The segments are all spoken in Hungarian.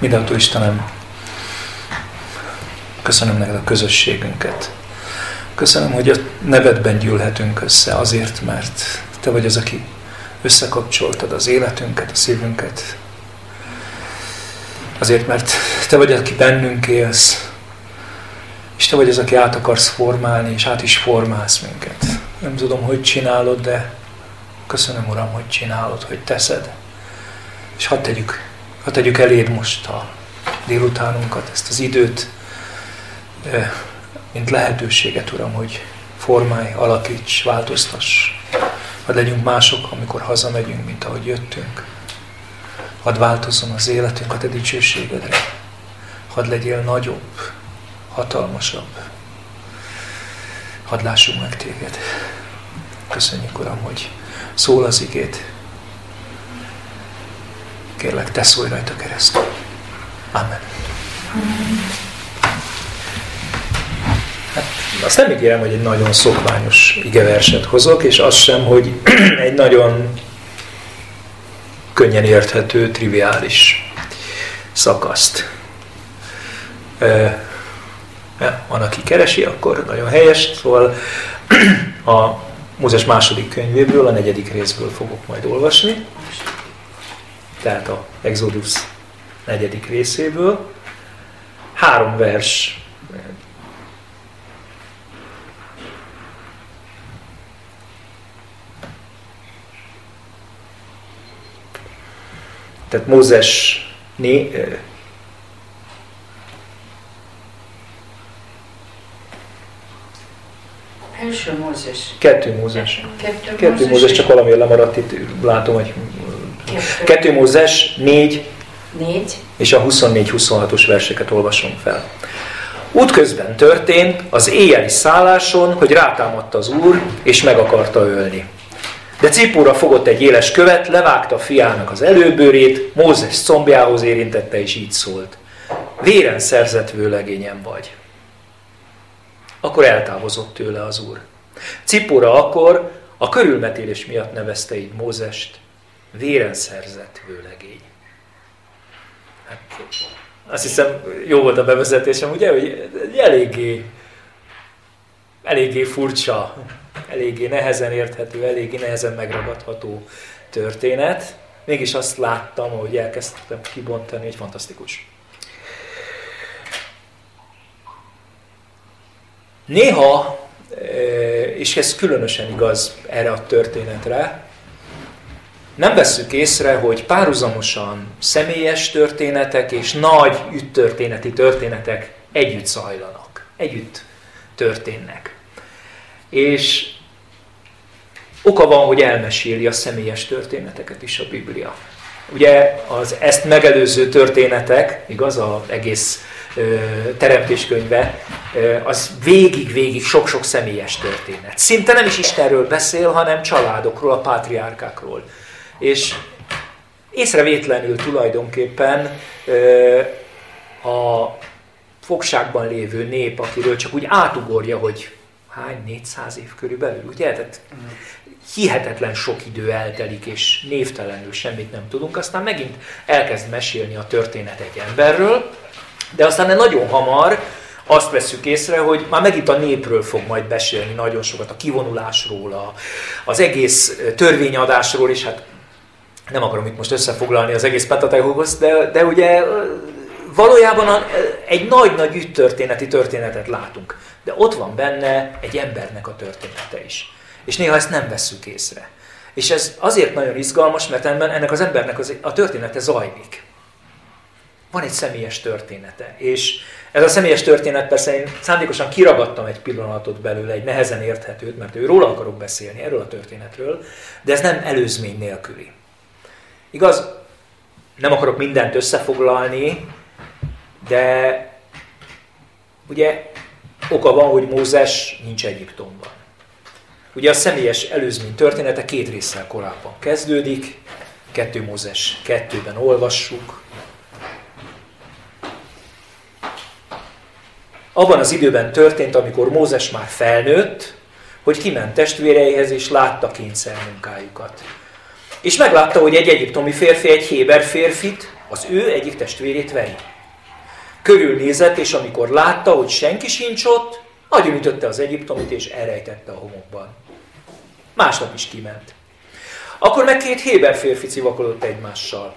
Mindenható Istenem, köszönöm neked a közösségünket. Köszönöm, hogy a nevedben gyűlhetünk össze azért, mert Te vagy az, aki összekapcsoltad az életünket, a szívünket. Azért, mert Te vagy, aki bennünk élsz, és Te vagy az, aki át akarsz formálni, és át is formálsz minket. Nem tudom, hogy csinálod, de köszönöm, Uram, hogy csinálod, hogy teszed. És hadd tegyük, hadd tegyük eléd most a délutánunkat, ezt az időt, mint lehetőséget, Uram, hogy formálj, alakíts, változtass. Hadd legyünk mások, amikor hazamegyünk, mint ahogy jöttünk. Hadd változzon az életünk a Te dicsőségedre. Hadd legyél nagyobb, hatalmasabb. Hadd lássunk meg Téged. Köszönjük, Uram, hogy szól az igét. Kérlek, Te szólj rajta keresztül. Amen. Hát, azt nem ígérem, hogy egy nagyon szokványos igeverset hozok, és az sem, hogy egy nagyon könnyen érthető, triviális szakaszt. Van, aki keresi, akkor nagyon helyes. Szóval a Mózes második könyvéből, a negyedik részből fogok majd olvasni. Tehát a Exodus negyedik részéből. Három vers Tehát Mózes né, Első Mózes. Kettő Mózes. Kettő, Kettő Mózes, csak valamiért lemaradt itt, látom, hogy... Kettő. Kettő Mózes, négy, Négy. és a 24-26-os verseket olvasom fel. Útközben történt az éjjeli szálláson, hogy rátámadta az úr, és meg akarta ölni. De Cipóra fogott egy éles követ, levágta a fiának az előbőrét, Mózes combjához érintette, és így szólt. Véren szerzett vőlegényem vagy. Akkor eltávozott tőle az úr. Cipóra akkor a körülmetélés miatt nevezte így Mózest, véren szerzett vőlegény. Hát, azt hiszem, jó volt a bevezetésem, ugye, hogy eléggé, eléggé furcsa, eléggé nehezen érthető, eléggé nehezen megragadható történet. Mégis azt láttam, hogy elkezdtem kibontani, hogy fantasztikus. Néha, és ez különösen igaz erre a történetre, nem vesszük észre, hogy párhuzamosan személyes történetek és nagy üttörténeti történetek együtt zajlanak, együtt történnek. És oka van, hogy elmeséli a személyes történeteket is a Biblia. Ugye az ezt megelőző történetek, igaz, az egész ö, teremtéskönyve, ö, az végig-végig sok-sok személyes történet. Szinte nem is Istenről beszél, hanem családokról, a pátriárkákról. És észrevétlenül tulajdonképpen a fogságban lévő nép, akiről csak úgy átugorja, hogy hány, 400 év körülbelül, ugye? Tehát hihetetlen sok idő eltelik, és névtelenül semmit nem tudunk, aztán megint elkezd mesélni a történet egy emberről, de aztán nagyon hamar azt veszük észre, hogy már megint a népről fog majd beszélni nagyon sokat, a kivonulásról, a, az egész törvényadásról, és hát nem akarom itt most összefoglalni az egész Pentatekhoz, de, de ugye valójában egy nagy-nagy üttörténeti történetet látunk. De ott van benne egy embernek a története is. És néha ezt nem vesszük észre. És ez azért nagyon izgalmas, mert ennek az embernek az, a története zajlik. Van egy személyes története. És ez a személyes történet persze én szándékosan kiragadtam egy pillanatot belőle, egy nehezen érthetőt, mert ő róla akarok beszélni, erről a történetről, de ez nem előzmény nélküli. Igaz, nem akarok mindent összefoglalni, de ugye oka van, hogy Mózes nincs Egyiptomban. Ugye a személyes előzmény története két résszel korábban kezdődik, 2 Mózes 2-ben olvassuk. Abban az időben történt, amikor Mózes már felnőtt, hogy kiment testvéreihez és látta kényszermunkájukat. És meglátta, hogy egy egyiptomi férfi egy héber férfit, az ő egyik testvérét veri. Körülnézett, és amikor látta, hogy senki sincs ott, agyonütötte az egyiptomit, és elrejtette a homokban. Másnap is kiment. Akkor meg két Héber férfi civakodott egymással.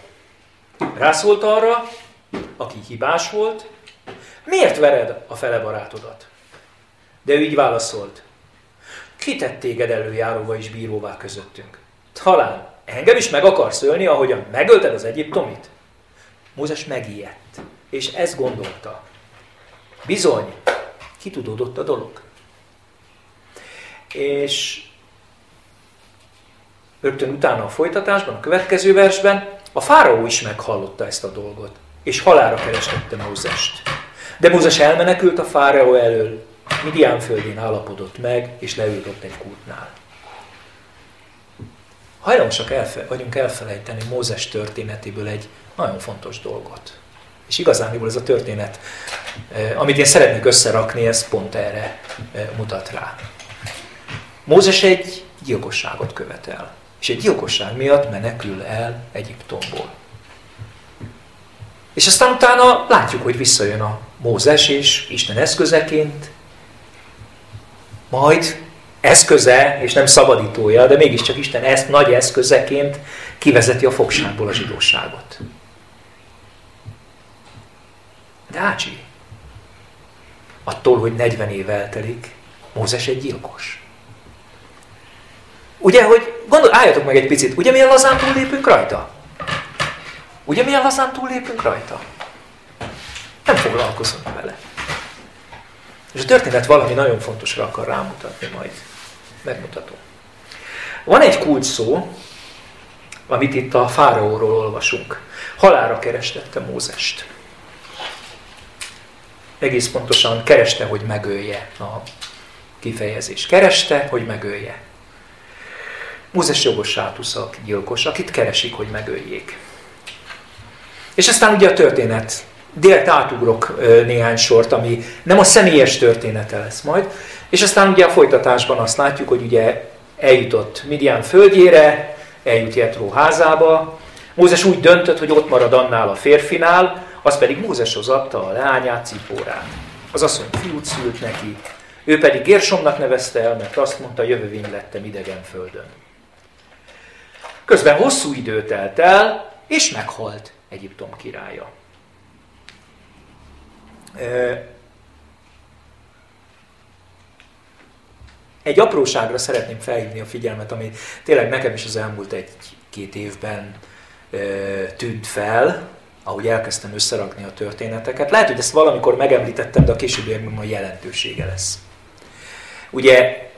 Rászólt arra, aki hibás volt, miért vered a fele barátodat? De ő így válaszolt, ki tett téged előjáróva és bíróvá közöttünk? Talán engem is meg akarsz ölni, ahogyan megölted az egyiptomit? Mózes megijedt, és ezt gondolta. Bizony, kitudódott a dolog. És rögtön utána a folytatásban, a következő versben, a fáraó is meghallotta ezt a dolgot, és halára kerestette Mózest. De Mózes elmenekült a fáraó elől, Midian földén állapodott meg, és leült egy kútnál. Hajlamosak elfe, vagyunk elfelejteni Mózes történetéből egy nagyon fontos dolgot. És igazániból ez a történet, eh, amit én szeretnék összerakni, ez pont erre eh, mutat rá. Mózes egy gyilkosságot követel, és egy gyilkosság miatt menekül el Egyiptomból. És aztán utána látjuk, hogy visszajön a Mózes, és Isten eszközeként majd eszköze, és nem szabadítója, de mégiscsak Isten ezt nagy eszközeként kivezeti a fogságból a zsidóságot. De Ácsi, attól, hogy 40 év eltelik, Mózes egy gyilkos. Ugye, hogy gondol, álljatok meg egy picit, ugye milyen lazán túllépünk rajta? Ugye milyen lazán túllépünk rajta? Nem foglalkozunk vele. És a történet valami nagyon fontosra akar rámutatni majd. Megmutatom. Van egy kult szó, amit itt a fáraóról olvasunk. Halára kerestette Mózest. Egész pontosan kereste, hogy megölje a kifejezés. Kereste, hogy megölje. Mózes jogos sátuszak, gyilkos, akit keresik, hogy megöljék. És aztán ugye a történet direkt átugrok néhány sort, ami nem a személyes története lesz majd. És aztán ugye a folytatásban azt látjuk, hogy ugye eljutott Midian földjére, eljut Jetró házába. Mózes úgy döntött, hogy ott marad annál a férfinál, az pedig Mózeshoz adta a leányát, Cipórát. Az asszony fiút szült neki, ő pedig Gersomnak nevezte el, mert azt mondta, jövővény lettem idegen földön. Közben hosszú idő telt el, és meghalt Egyiptom királya. Egy apróságra szeretném felhívni a figyelmet, ami tényleg nekem is az elmúlt egy-két évben tűnt fel, ahogy elkezdtem összerakni a történeteket. Lehet, hogy ezt valamikor megemlítettem, de a későbbiekben a jelentősége lesz. Ugye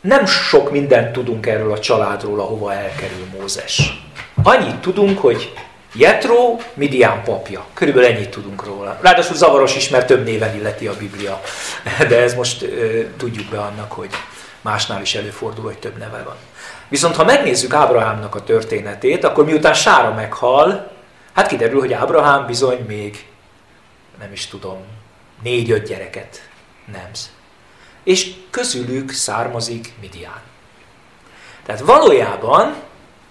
nem sok mindent tudunk erről a családról, ahova elkerül Mózes. Annyit tudunk, hogy Jetro, Midian papja. Körülbelül ennyit tudunk róla. Ráadásul zavaros is, mert több néven illeti a Biblia. De ez most ö, tudjuk be annak, hogy másnál is előfordul, hogy több neve van. Viszont ha megnézzük Ábrahámnak a történetét, akkor miután Sára meghal, hát kiderül, hogy Ábrahám bizony még, nem is tudom, négy-öt gyereket nemz. És közülük származik Midian. Tehát valójában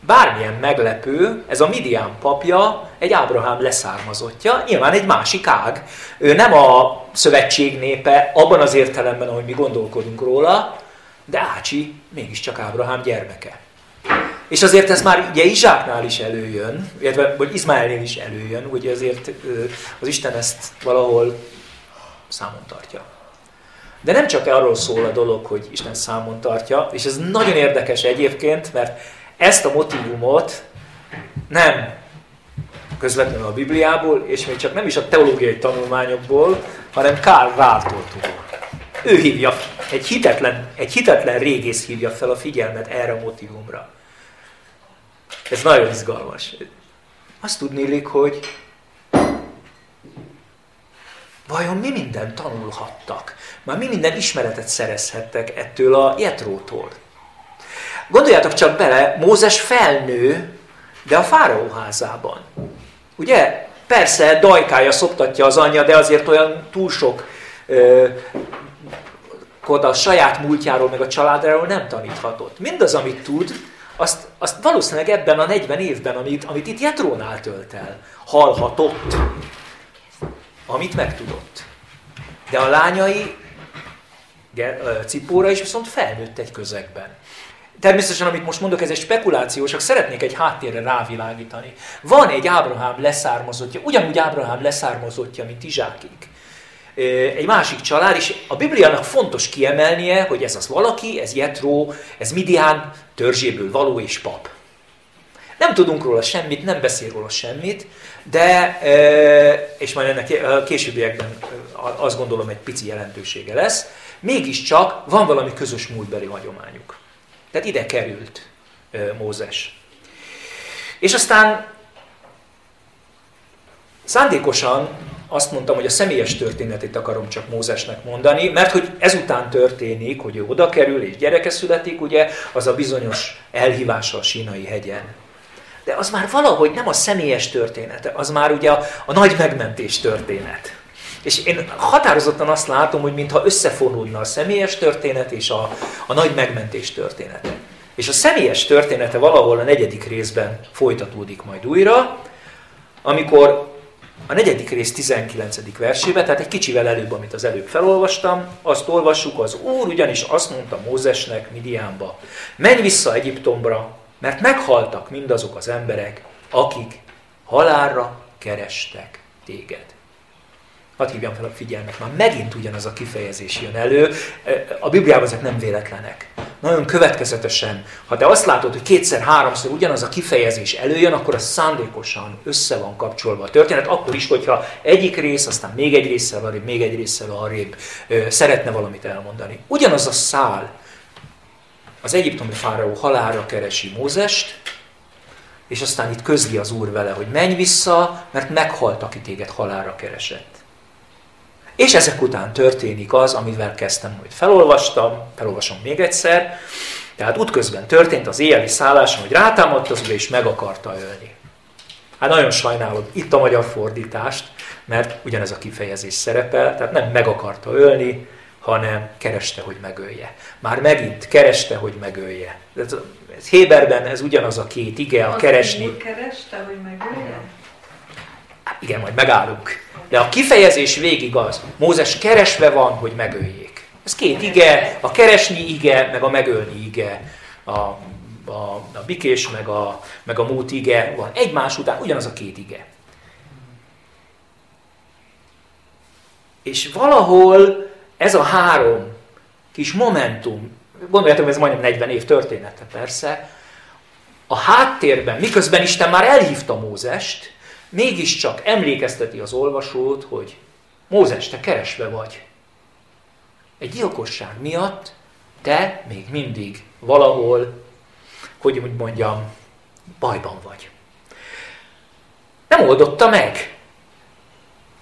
bármilyen meglepő, ez a Midian papja egy Ábrahám leszármazottja, nyilván egy másik ág. Ő nem a szövetség népe abban az értelemben, ahogy mi gondolkodunk róla, de Ácsi mégiscsak Ábrahám gyermeke. És azért ez már ugye Izsáknál is előjön, illetve vagy Izmaelnél is előjön, ugye azért az Isten ezt valahol számon tartja. De nem csak arról szól a dolog, hogy Isten számon tartja, és ez nagyon érdekes egyébként, mert ezt a motivumot nem közvetlenül a Bibliából, és még csak nem is a teológiai tanulmányokból, hanem Karl Rártól tudom. Ő hívja, egy hitetlen, egy hitetlen régész hívja fel a figyelmet erre a motivumra. Ez nagyon izgalmas. Azt tudnélik, hogy vajon mi mindent tanulhattak? Már mi minden ismeretet szerezhettek ettől a Jetrótól? Gondoljátok csak bele, Mózes felnő, de a fáraó házában. Ugye? Persze, dajkája szoptatja az anyja, de azért olyan túl sok ö, a saját múltjáról, meg a családjáról nem taníthatott. Mindaz, amit tud, azt, azt valószínűleg ebben a 40 évben, amit, amit itt Jetrónál tölt el, hallhatott, amit megtudott. De a lányai, Cipóra is viszont felnőtt egy közegben. Természetesen, amit most mondok, ez egy spekuláció, csak szeretnék egy háttérre rávilágítani. Van egy Ábrahám leszármazottja, ugyanúgy Ábrahám leszármazottja, mint Izsákig. Egy másik család, és a Bibliának fontos kiemelnie, hogy ez az valaki, ez Jetró, ez Midian törzséből való és pap. Nem tudunk róla semmit, nem beszél róla semmit, de, és majd ennek későbbiekben azt gondolom egy pici jelentősége lesz, mégiscsak van valami közös múltbeli hagyományuk. Tehát ide került Mózes. És aztán szándékosan azt mondtam, hogy a személyes történetét akarom csak Mózesnek mondani, mert hogy ezután történik, hogy ő oda kerül és gyereke születik, ugye, az a bizonyos elhívása a sínai hegyen. De az már valahogy nem a személyes története, az már ugye a, a nagy megmentés történet. És én határozottan azt látom, hogy mintha összefonódna a személyes történet és a, a nagy megmentés története. És a személyes története valahol a negyedik részben folytatódik majd újra, amikor a negyedik rész 19. versében, tehát egy kicsivel előbb, amit az előbb felolvastam, azt olvassuk, az Úr ugyanis azt mondta Mózesnek Midiánba, menj vissza Egyiptomra, mert meghaltak mindazok az emberek, akik halálra kerestek téged. Hadd hívjam fel a figyelmet, már megint ugyanaz a kifejezés jön elő. A Bibliában ezek nem véletlenek. Nagyon következetesen, ha te azt látod, hogy kétszer-háromszor ugyanaz a kifejezés előjön, akkor az szándékosan össze van kapcsolva a történet, akkor is, hogyha egyik rész, aztán még egy résszel arrébb, még egy résszel arrébb szeretne valamit elmondani. Ugyanaz a szál, az egyiptomi fáraó halára keresi Mózest, és aztán itt közli az Úr vele, hogy menj vissza, mert meghalt, aki téged halára keresett. És ezek után történik az, amivel kezdtem, hogy felolvastam, felolvasom még egyszer, tehát útközben történt az éjjeli szálláson, hogy rátámadt az és meg akarta ölni. Hát nagyon sajnálom itt a magyar fordítást, mert ugyanez a kifejezés szerepel, tehát nem meg akarta ölni, hanem kereste, hogy megölje. Már megint kereste, hogy megölje. Ez, ez Héberben ez ugyanaz a két ige, a keresni. Kereste, hogy megölje? Igen, majd megállunk. De a kifejezés végig az, Mózes keresve van, hogy megöljék. Ez két ige, a keresni ige, meg a megölni ige. A, a, a bikés, meg a, meg a múlt ige van egymás után, ugyanaz a két ige. És valahol ez a három kis momentum, gondoljátok, ez majdnem 40 év története persze, a háttérben, miközben Isten már elhívta Mózest, mégiscsak emlékezteti az olvasót, hogy Mózes, te keresve vagy. Egy gyilkosság miatt te még mindig valahol, hogy úgy mondjam, bajban vagy. Nem oldotta meg.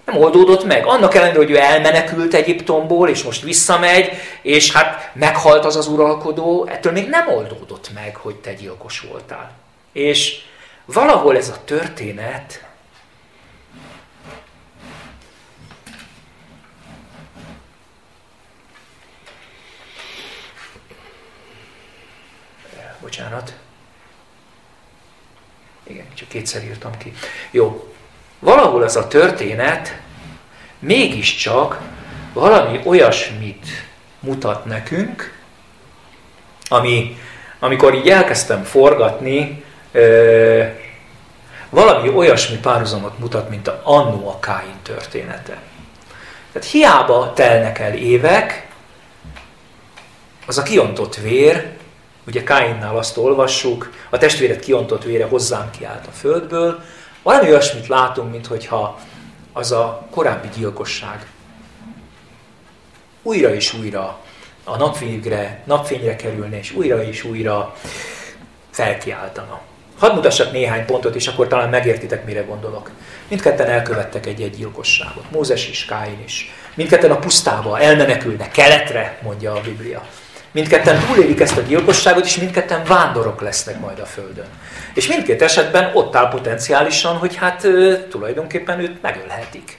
Nem oldódott meg. Annak ellenére, hogy ő elmenekült Egyiptomból, és most visszamegy, és hát meghalt az az uralkodó, ettől még nem oldódott meg, hogy te gyilkos voltál. És valahol ez a történet Bocsánat. Igen, csak kétszer írtam ki. Jó. Valahol ez a történet mégiscsak valami olyasmit mutat nekünk, ami, amikor így elkezdtem forgatni, ö, valami olyasmi párhuzamot mutat, mint a annó a Káin története. Tehát hiába telnek el évek, az a kiontott vér Ugye Káinnál azt olvassuk, a testvéret kiontott vére hozzám kiállt a földből. Valami olyasmit látunk, mintha az a korábbi gyilkosság újra és újra a napfényre, napfényre kerülne, és újra és újra felkiáltana. Hadd mutassak néhány pontot, és akkor talán megértitek, mire gondolok. Mindketten elkövettek egy-egy gyilkosságot. Mózes is, Káin is. Mindketten a pusztába elmenekülnek, keletre, mondja a Biblia. Mindketten túlélik ezt a gyilkosságot, és mindketten vándorok lesznek majd a Földön. És mindkét esetben ott áll potenciálisan, hogy hát tulajdonképpen őt megölhetik.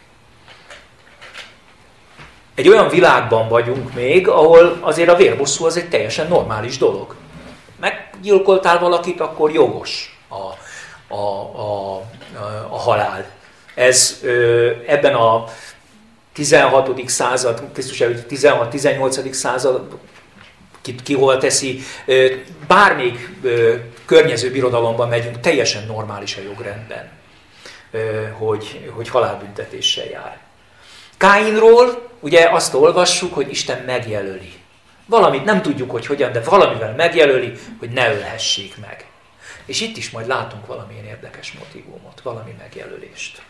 Egy olyan világban vagyunk még, ahol azért a vérbosszú az egy teljesen normális dolog. meggyilkoltál valakit, akkor jogos a, a, a, a halál. Ez ebben a 16. század, Krisztus előtt 16-18. század, ki, ki hol teszi, bármelyik környező birodalomban megyünk, teljesen normális a jogrendben, hogy, hogy halálbüntetéssel jár. Káinról ugye azt olvassuk, hogy Isten megjelöli. Valamit nem tudjuk, hogy hogyan, de valamivel megjelöli, hogy ne ölhessék meg. És itt is majd látunk valamilyen érdekes motivumot, valami megjelölést.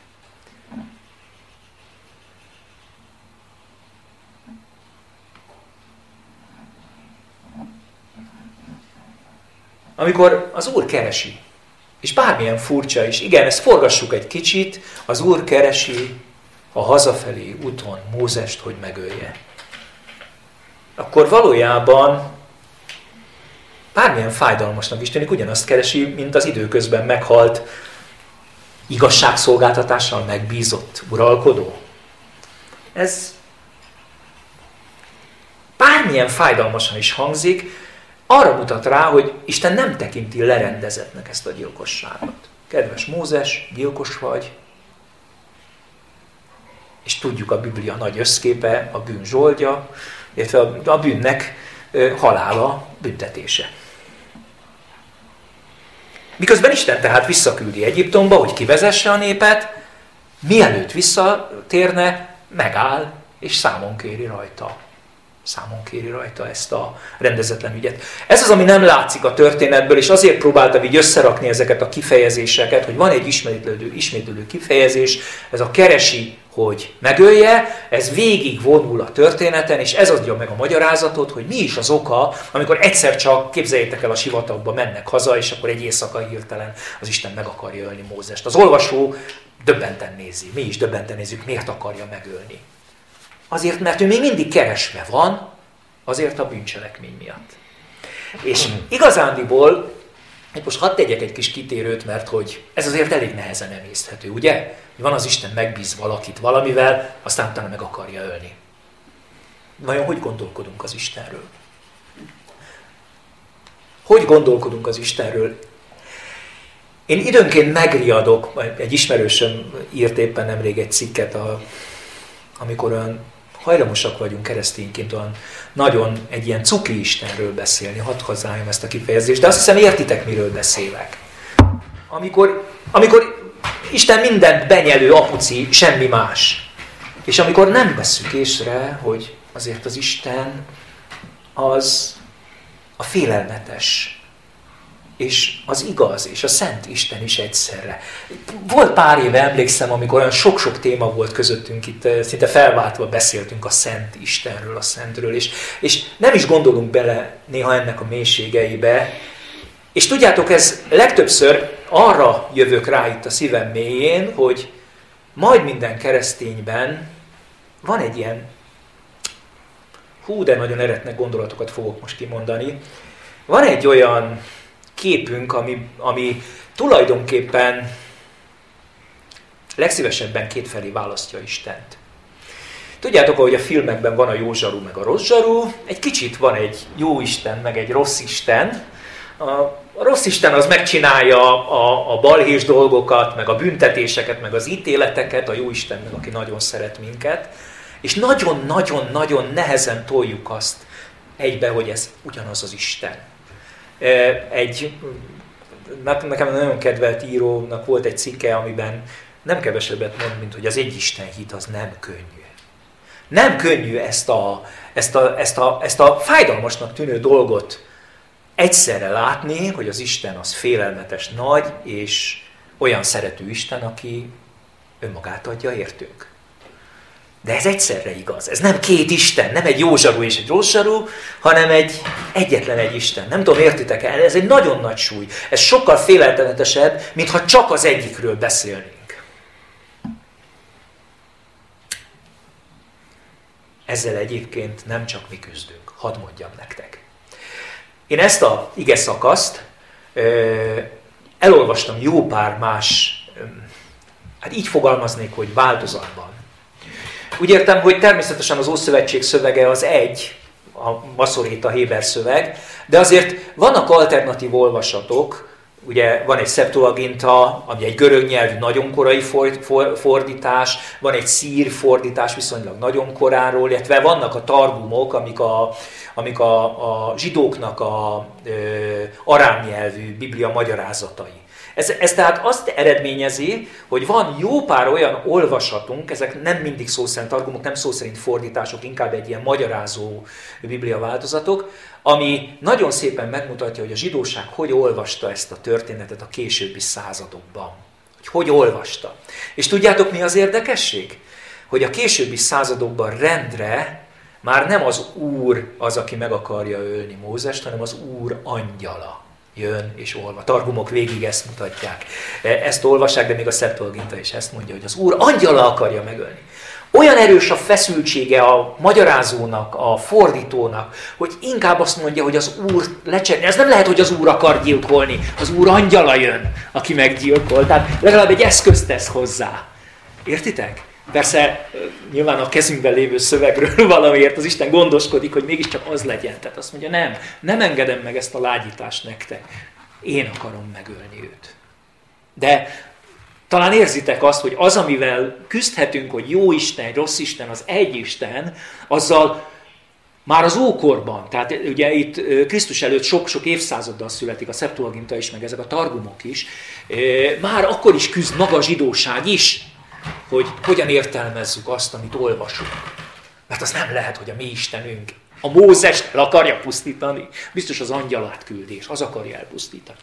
Amikor az Úr keresi, és bármilyen furcsa is, igen, ezt forgassuk egy kicsit, az Úr keresi a hazafelé úton Mózest, hogy megölje. Akkor valójában bármilyen fájdalmasnak is tűnik, ugyanazt keresi, mint az időközben meghalt igazságszolgáltatással megbízott uralkodó. Ez bármilyen fájdalmasan is hangzik, arra mutat rá, hogy Isten nem tekinti lerendezetnek ezt a gyilkosságot. Kedves Mózes, gyilkos vagy, és tudjuk a Biblia nagy összképe, a bűn zsoldja, illetve a bűnnek halála büntetése. Miközben Isten tehát visszaküldi Egyiptomba, hogy kivezesse a népet, mielőtt visszatérne, megáll és számon kéri rajta számon kéri rajta ezt a rendezetlen ügyet. Ez az, ami nem látszik a történetből, és azért próbáltam így összerakni ezeket a kifejezéseket, hogy van egy ismétlődő, ismétlődő kifejezés, ez a keresi, hogy megölje, ez végig vonul a történeten, és ez adja meg a magyarázatot, hogy mi is az oka, amikor egyszer csak, képzeljétek el, a sivatagba mennek haza, és akkor egy éjszaka hirtelen az Isten meg akarja ölni Mózest. Az olvasó döbbenten nézi, mi is döbbenten nézzük, miért akarja megölni. Azért, mert ő még mindig keresve van, azért a bűncselekmény miatt. És igazándiból, most hadd tegyek egy kis kitérőt, mert hogy ez azért elég nehezen emészthető, ugye? Van az Isten megbíz valakit valamivel, aztán utána meg akarja ölni. Vajon hogy gondolkodunk az Istenről? Hogy gondolkodunk az Istenről? Én időnként megriadok, egy ismerősöm írt éppen nemrég egy cikket, a, amikor olyan hajlamosak vagyunk keresztényként olyan nagyon egy ilyen cuki Istenről beszélni, hadd hozzájom ezt a kifejezést, de azt hiszem értitek, miről beszélek. Amikor, amikor Isten mindent benyelő apuci, semmi más. És amikor nem veszük észre, hogy azért az Isten az a félelmetes, és az igaz, és a Szent Isten is egyszerre. Volt pár éve, emlékszem, amikor olyan sok-sok téma volt közöttünk, itt eh, szinte felváltva beszéltünk a Szent Istenről, a Szentről, és, és nem is gondolunk bele néha ennek a mélységeibe. És tudjátok, ez legtöbbször arra jövök rá itt a szívem mélyén, hogy majd minden keresztényben van egy ilyen, hú, de nagyon eretnek gondolatokat fogok most kimondani, van egy olyan képünk, ami, ami tulajdonképpen legszívesebben kétfelé választja Istent. Tudjátok, hogy a filmekben van a jó zsaru meg a rossz zsaru, egy kicsit van egy jó Isten meg egy rossz Isten. A rossz Isten az megcsinálja a, a balhés dolgokat, meg a büntetéseket, meg az ítéleteket, a jó Isten meg, aki nagyon szeret minket. És nagyon-nagyon-nagyon nehezen toljuk azt egybe, hogy ez ugyanaz az Isten egy, nekem nagyon kedvelt írónak volt egy cikke, amiben nem kevesebbet mond, mint hogy az egyisten hit az nem könnyű. Nem könnyű ezt a, ezt a, ezt a, ezt a fájdalmasnak tűnő dolgot egyszerre látni, hogy az Isten az félelmetes nagy, és olyan szerető Isten, aki önmagát adja értünk. De ez egyszerre igaz. Ez nem két Isten, nem egy jó zsaru és egy rossz zsaru, hanem egy egyetlen egy Isten. Nem tudom, értitek el? Ez egy nagyon nagy súly. Ez sokkal féleltenetesebb, mintha csak az egyikről beszélnénk. Ezzel egyébként nem csak mi küzdünk. Hadd mondjam nektek. Én ezt a ige szakaszt elolvastam jó pár más, hát így fogalmaznék, hogy változatban. Úgy értem, hogy természetesen az Ószövetség szövege az egy, a maszoréta Héber szöveg, de azért vannak alternatív olvasatok, ugye van egy Septuaginta, ami egy görög nyelvű nagyon korai fordítás, van egy szír fordítás viszonylag nagyon koráról, illetve vannak a targumok, amik a, amik a, a zsidóknak a ö, arám nyelvű biblia magyarázatai. Ez, ez tehát azt eredményezi, hogy van jó pár olyan olvasatunk, ezek nem mindig szó szerint argumok, nem szó szerint fordítások, inkább egy ilyen magyarázó biblia változatok, ami nagyon szépen megmutatja, hogy a zsidóság hogy olvasta ezt a történetet a későbbi századokban. Hogy hogy olvasta. És tudjátok, mi az érdekesség? Hogy a későbbi századokban rendre már nem az Úr az, aki meg akarja ölni Mózest, hanem az Úr angyala jön és olva. Targumok végig ezt mutatják. E, ezt olvassák, de még a Septuaginta is ezt mondja, hogy az Úr angyala akarja megölni. Olyan erős a feszültsége a magyarázónak, a fordítónak, hogy inkább azt mondja, hogy az Úr lecsen. Ez nem lehet, hogy az Úr akar gyilkolni. Az Úr angyala jön, aki meggyilkol. Tehát legalább egy eszközt tesz hozzá. Értitek? Persze nyilván a kezünkben lévő szövegről valamiért az Isten gondoskodik, hogy mégiscsak az legyen. Tehát azt mondja, nem, nem engedem meg ezt a lágyítást nektek. Én akarom megölni őt. De talán érzitek azt, hogy az, amivel küzdhetünk, hogy jó Isten, rossz Isten, az egy Isten, azzal már az ókorban, tehát ugye itt Krisztus előtt sok-sok évszázaddal születik a Septuaginta is, meg ezek a targumok is, már akkor is küzd maga a zsidóság is, hogy hogyan értelmezzük azt, amit olvasunk. Mert az nem lehet, hogy a mi Istenünk a Mózes el akarja pusztítani. Biztos az angyalát küldés, az akarja elpusztítani.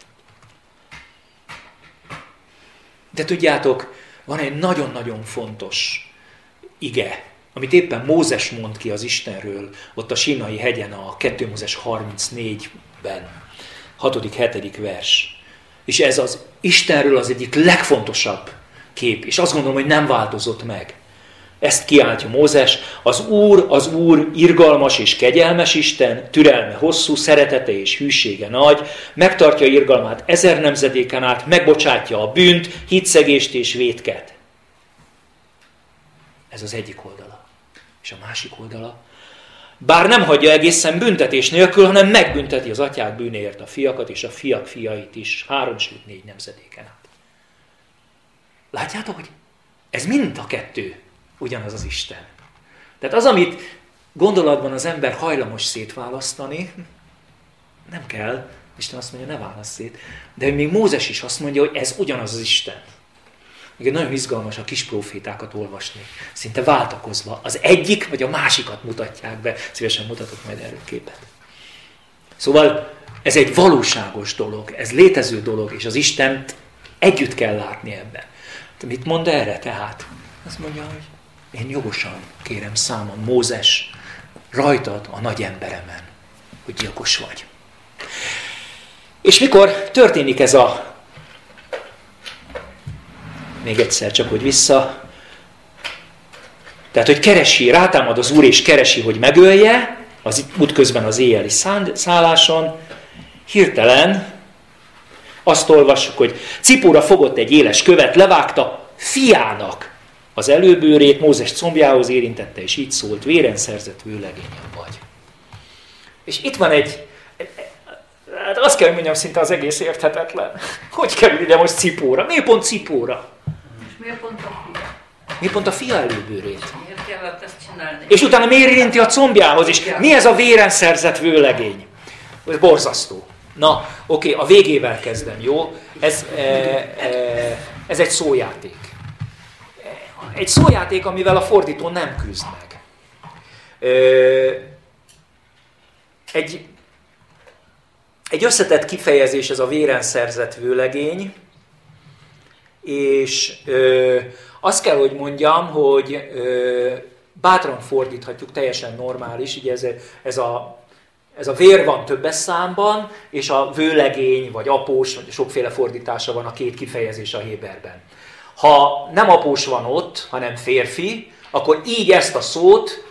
De tudjátok, van egy nagyon-nagyon fontos ige, amit éppen Mózes mond ki az Istenről, ott a Sinai hegyen, a 2 Mózes 34-ben, 6.-7. vers. És ez az Istenről az egyik legfontosabb kép. És azt gondolom, hogy nem változott meg. Ezt kiáltja Mózes, az Úr, az Úr irgalmas és kegyelmes Isten, türelme hosszú, szeretete és hűsége nagy, megtartja irgalmát ezer nemzedéken át, megbocsátja a bűnt, hitszegést és vétket. Ez az egyik oldala. És a másik oldala, bár nem hagyja egészen büntetés nélkül, hanem megbünteti az atyák bűnéért a fiakat és a fiak fiait is, három sőt négy nemzedéken át. Látjátok, hogy ez mind a kettő ugyanaz az Isten. Tehát az, amit gondolatban az ember hajlamos szétválasztani, nem kell, Isten azt mondja, ne válasz szét. De még Mózes is azt mondja, hogy ez ugyanaz az Isten. Még nagyon izgalmas a kis profétákat olvasni, szinte váltakozva. Az egyik vagy a másikat mutatják be. Szívesen mutatok majd erről képet. Szóval ez egy valóságos dolog, ez létező dolog, és az Istent együtt kell látni ebben. Mit mond erre tehát? Azt mondja, hogy én jogosan kérem számon, Mózes, rajtad a nagy emberemen, hogy gyilkos vagy. És mikor történik ez a... Még egyszer, csak hogy vissza. Tehát, hogy keresi, rátámad az Úr, és keresi, hogy megölje, az útközben az éjjeli szálláson, hirtelen azt olvassuk, hogy Cipóra fogott egy éles követ, levágta fiának az előbőrét, Mózes combjához érintette, és így szólt, véren szerzett vőlegényem vagy. És itt van egy, hát azt kell, mondjam, szinte az egész érthetetlen. Hogy kerül ide most cipóra? Miért pont cipóra? És miért pont a fia? Miért pont a fia előbőrét? Miért kellett ezt csinálni? És utána miért érinti a combjához is? Mi ez a véren szerzett vőlegény? Ez borzasztó. Na, oké, a végével kezdem, jó? Ez, e, e, ez egy szójáték. Egy szójáték, amivel a fordító nem küzd meg. E, egy, egy összetett kifejezés ez a véren szerzett vőlegény, és ö, azt kell, hogy mondjam, hogy ö, bátran fordíthatjuk, teljesen normális, ugye ez, ez a ez a vér van többes számban, és a vőlegény, vagy após, vagy sokféle fordítása van a két kifejezés a Héberben. Ha nem após van ott, hanem férfi, akkor így ezt a szót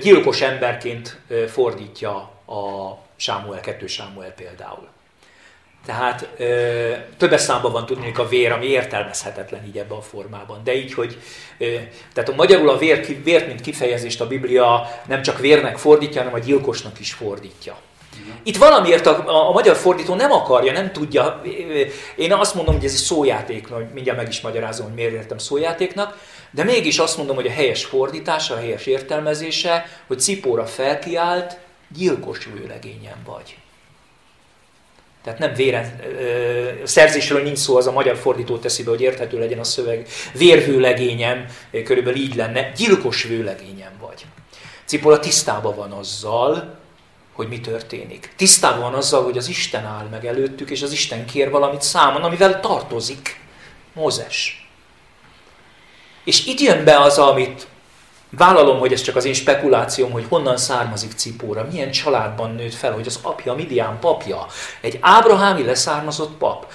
gyilkos emberként fordítja a Sámuel, 2 Sámuel például. Tehát ö, többes számban van tudni a vér, ami értelmezhetetlen így ebben a formában. De így, hogy ö, tehát a magyarul a vér, vért, mint kifejezést a Biblia nem csak vérnek fordítja, hanem a gyilkosnak is fordítja. Itt valamiért a, a, a magyar fordító nem akarja, nem tudja. Én azt mondom, hogy ez egy szójáték, mindjárt meg is magyarázom, hogy miért értem szójátéknak, de mégis azt mondom, hogy a helyes fordítása, a helyes értelmezése, hogy Cipóra felkiált, gyilkos vőlegényen vagy. Tehát nem véren, ö, szerzésről nincs szó, az a magyar fordító teszi be, hogy érthető legyen a szöveg. Vérvőlegényem, körülbelül így lenne, gyilkos vőlegényem vagy. Cipola tisztában van azzal, hogy mi történik. Tisztában van azzal, hogy az Isten áll meg előttük, és az Isten kér valamit számon, amivel tartozik Mózes. És itt jön be az, amit vállalom, hogy ez csak az én spekulációm, hogy honnan származik Cipóra, milyen családban nőtt fel, hogy az apja Midian papja, egy ábrahámi leszármazott pap.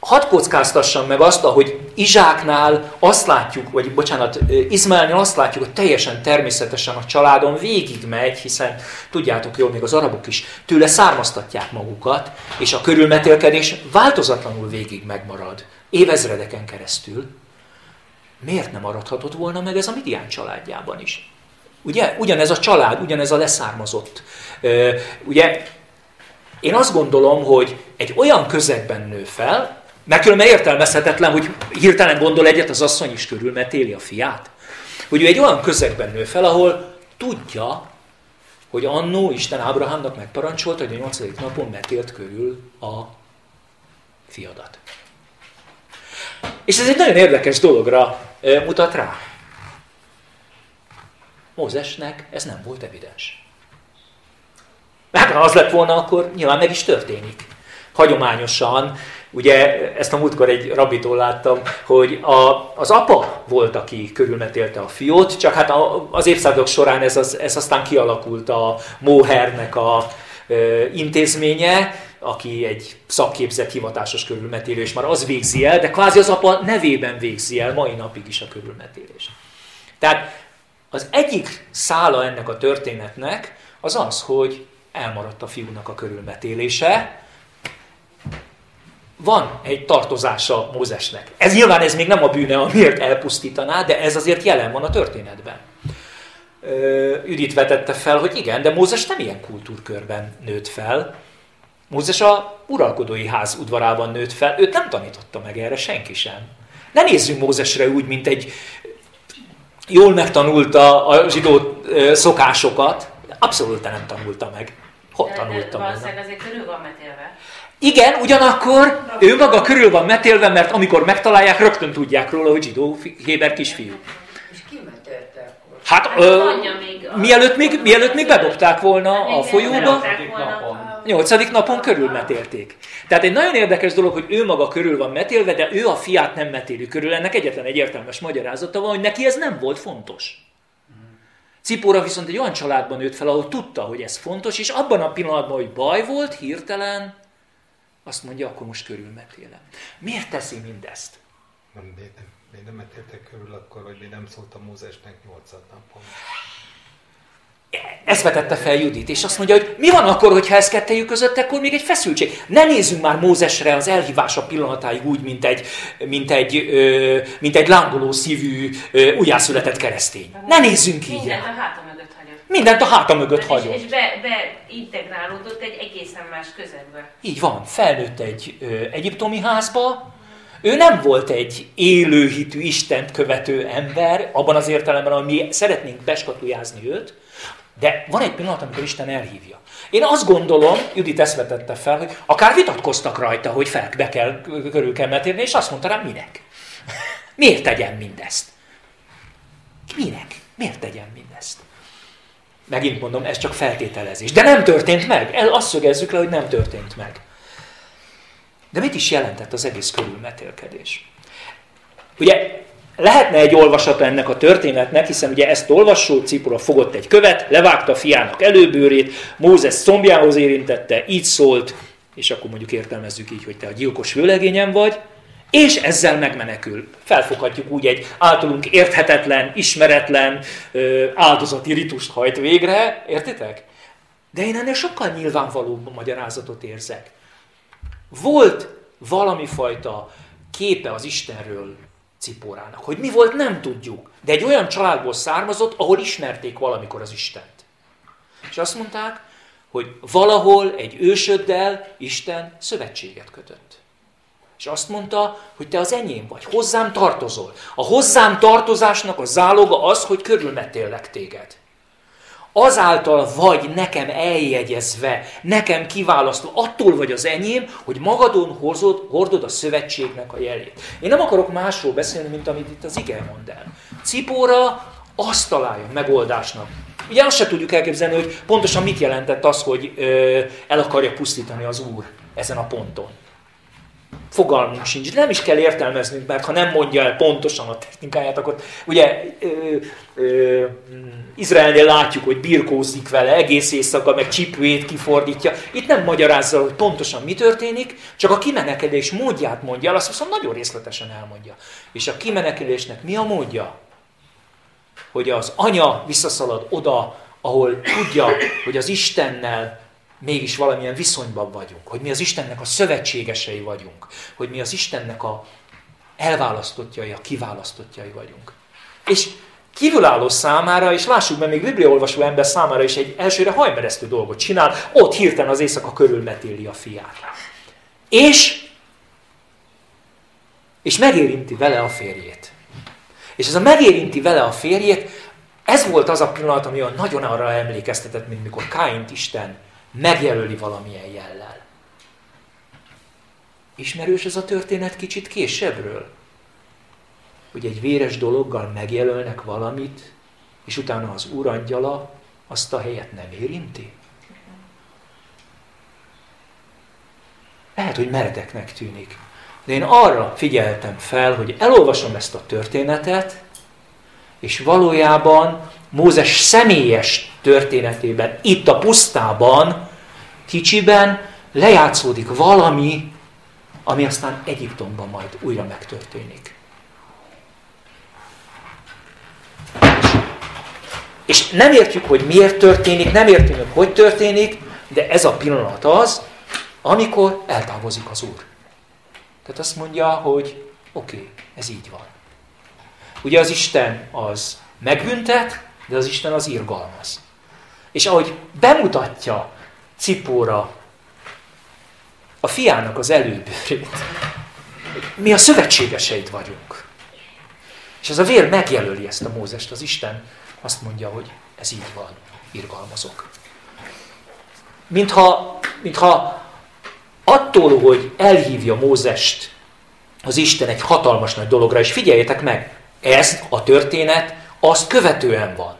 Hadd kockáztassam meg azt, hogy Izsáknál azt látjuk, vagy bocsánat, Izmaelnél azt látjuk, hogy teljesen természetesen a családon végigmegy, hiszen tudjátok jól, még az arabok is tőle származtatják magukat, és a körülmetélkedés változatlanul végig megmarad, évezredeken keresztül. Miért nem maradhatott volna meg ez a Midian családjában is? Ugye, ugyanez a család, ugyanez a leszármazott. Ugye, én azt gondolom, hogy egy olyan közegben nő fel, mert különben értelmezhetetlen, hogy hirtelen gondol egyet az asszony is körülmetéli a fiát. Hogy ő egy olyan közegben nő fel, ahol tudja, hogy annó Isten Ábrahámnak megparancsolta, hogy a nyolcadik napon metélt körül a fiadat. És ez egy nagyon érdekes dologra mutat rá. Mózesnek ez nem volt evidens. Mert ha az lett volna, akkor nyilván meg is történik. Hagyományosan Ugye ezt a múltkor egy rabitól láttam, hogy a, az apa volt, aki körülmetélte a fiót, csak hát a, az évszázadok során ez, az, ez aztán kialakult a Mohernek a e, intézménye, aki egy szakképzett hivatásos körülmetélő, és már az végzi el, de kvázi az apa nevében végzi el mai napig is a körülmetélés. Tehát az egyik szála ennek a történetnek az az, hogy elmaradt a fiúnak a körülmetélése, van egy tartozása Mózesnek. Ez nyilván ez még nem a bűne, amiért elpusztítaná, de ez azért jelen van a történetben. Üdít vetette fel, hogy igen, de Mózes nem ilyen kultúrkörben nőtt fel. Mózes a uralkodói ház udvarában nőtt fel, őt nem tanította meg erre senki sem. Ne nézzünk Mózesre úgy, mint egy jól megtanulta a zsidó szokásokat, abszolút nem tanulta meg. Hogy tanulta meg? Valószínűleg azért körül van metélve. Igen, ugyanakkor ő maga körül van metélve, mert amikor megtalálják, rögtön tudják róla, hogy zsidó Héber kisfiú. És ki metelte akkor? Hát, hát ö, még mielőtt, még, mielőtt még bedobták volna a folyóba, nyolcadik napon körül metélték. Tehát egy nagyon érdekes dolog, hogy ő maga körül van metélve, de ő a fiát nem metéli körül. Ennek egyetlen egy értelmes magyarázata van, hogy neki ez nem volt fontos. Cipóra viszont egy olyan családban nőtt fel, ahol tudta, hogy ez fontos, és abban a pillanatban, hogy baj volt, hirtelen azt mondja, akkor most körülmetélem. Miért teszi mindezt? Nem, nem, miért nem metéltek körül akkor, hogy még nem szólt a Mózesnek nyolcad napon? Ezt vetette fel Judit, és azt mondja, hogy mi van akkor, hogyha ez kettejük között, akkor még egy feszültség. Ne nézzünk már Mózesre az elhívása pillanatáig úgy, mint egy, mint egy, ö, mint egy lángoló szívű, ö, újjászületett keresztény. Ne nézzünk így rá. a háta mögött hagyott. Mindent a háta mögött hagyott. És, és be, beintegrálódott egy egészen más közegbe. Így van, felnőtt egy ö, egyiptomi házba, ő nem volt egy élőhitű, Istent követő ember, abban az értelemben, ami szeretnénk beskatujázni őt, de van egy pillanat, amikor Isten elhívja. Én azt gondolom, Judit ezt vetette fel, hogy akár vitatkoztak rajta, hogy fel be kell, körül kell metérni, és azt mondta rám, minek? Miért tegyen mindezt? Minek? Miért tegyen mindezt? Megint mondom, ez csak feltételezés. De nem történt meg. Azt szögezzük le, hogy nem történt meg. De mit is jelentett az egész körülmetélkedés? Ugye lehetne egy olvasata ennek a történetnek, hiszen ugye ezt olvassó Cipura fogott egy követ, levágta fiának előbőrét, Mózes szombjához érintette, így szólt, és akkor mondjuk értelmezzük így, hogy te a gyilkos vőlegényem vagy, és ezzel megmenekül. Felfoghatjuk úgy egy általunk érthetetlen, ismeretlen áldozati ritust hajt végre, értitek? De én ennél sokkal nyilvánvalóbb magyarázatot érzek. Volt valami fajta képe az Istenről Cipórának. Hogy mi volt, nem tudjuk. De egy olyan családból származott, ahol ismerték valamikor az Istent. És azt mondták, hogy valahol egy ősöddel Isten szövetséget kötött. És azt mondta, hogy te az enyém vagy, hozzám tartozol. A hozzám tartozásnak a záloga az, hogy körülmetéllek téged. Azáltal vagy nekem eljegyezve, nekem kiválasztva, attól vagy az enyém, hogy magadon hozod, hordod a szövetségnek a jelét. Én nem akarok másról beszélni, mint amit itt az ige mond el. Cipóra azt találja megoldásnak. Ugye azt se tudjuk elképzelni, hogy pontosan mit jelentett az, hogy ö, el akarja pusztítani az Úr ezen a ponton. Fogalmunk sincs. Nem is kell értelmeznünk, mert ha nem mondja el pontosan a technikáját, akkor ugye ö, ö, Izraelnél látjuk, hogy birkózik vele egész éjszaka, meg csipőjét kifordítja. Itt nem magyarázza, hogy pontosan mi történik, csak a kimenekedés módját mondja el, azt viszont nagyon részletesen elmondja. És a kimenekedésnek mi a módja? Hogy az anya visszaszalad oda, ahol tudja, hogy az Istennel mégis valamilyen viszonyban vagyunk, hogy mi az Istennek a szövetségesei vagyunk, hogy mi az Istennek a elválasztottjai, a kiválasztottjai vagyunk. És kívülálló számára, és lássuk be, még bibliaolvasó ember számára is egy elsőre hajmeresztő dolgot csinál, ott hirtelen az éjszaka körül metéli a fiát. És, és megérinti vele a férjét. És ez a megérinti vele a férjét, ez volt az a pillanat, ami olyan nagyon arra emlékeztetett, mint mikor Káint Isten megjelöli valamilyen jellel. Ismerős ez a történet kicsit késebbről? Hogy egy véres dologgal megjelölnek valamit, és utána az úr angyala azt a helyet nem érinti? Lehet, hogy meredeknek tűnik. De én arra figyeltem fel, hogy elolvasom ezt a történetet, és valójában Mózes személyes történetében, itt a pusztában, kicsiben lejátszódik valami, ami aztán Egyiptomban majd újra megtörténik. És nem értjük, hogy miért történik, nem értjük, hogy hogy történik, de ez a pillanat az, amikor eltávozik az Úr. Tehát azt mondja, hogy oké, okay, ez így van. Ugye az Isten az megbüntet, de az Isten az irgalmaz. És ahogy bemutatja Cipóra a fiának az előbőrét, mi a szövetségeseid vagyunk. És ez a vér megjelöli ezt a Mózest, az Isten azt mondja, hogy ez így van, irgalmazok. Mintha, mintha attól, hogy elhívja Mózest az Isten egy hatalmas nagy dologra, és figyeljétek meg, ez a történet azt követően van.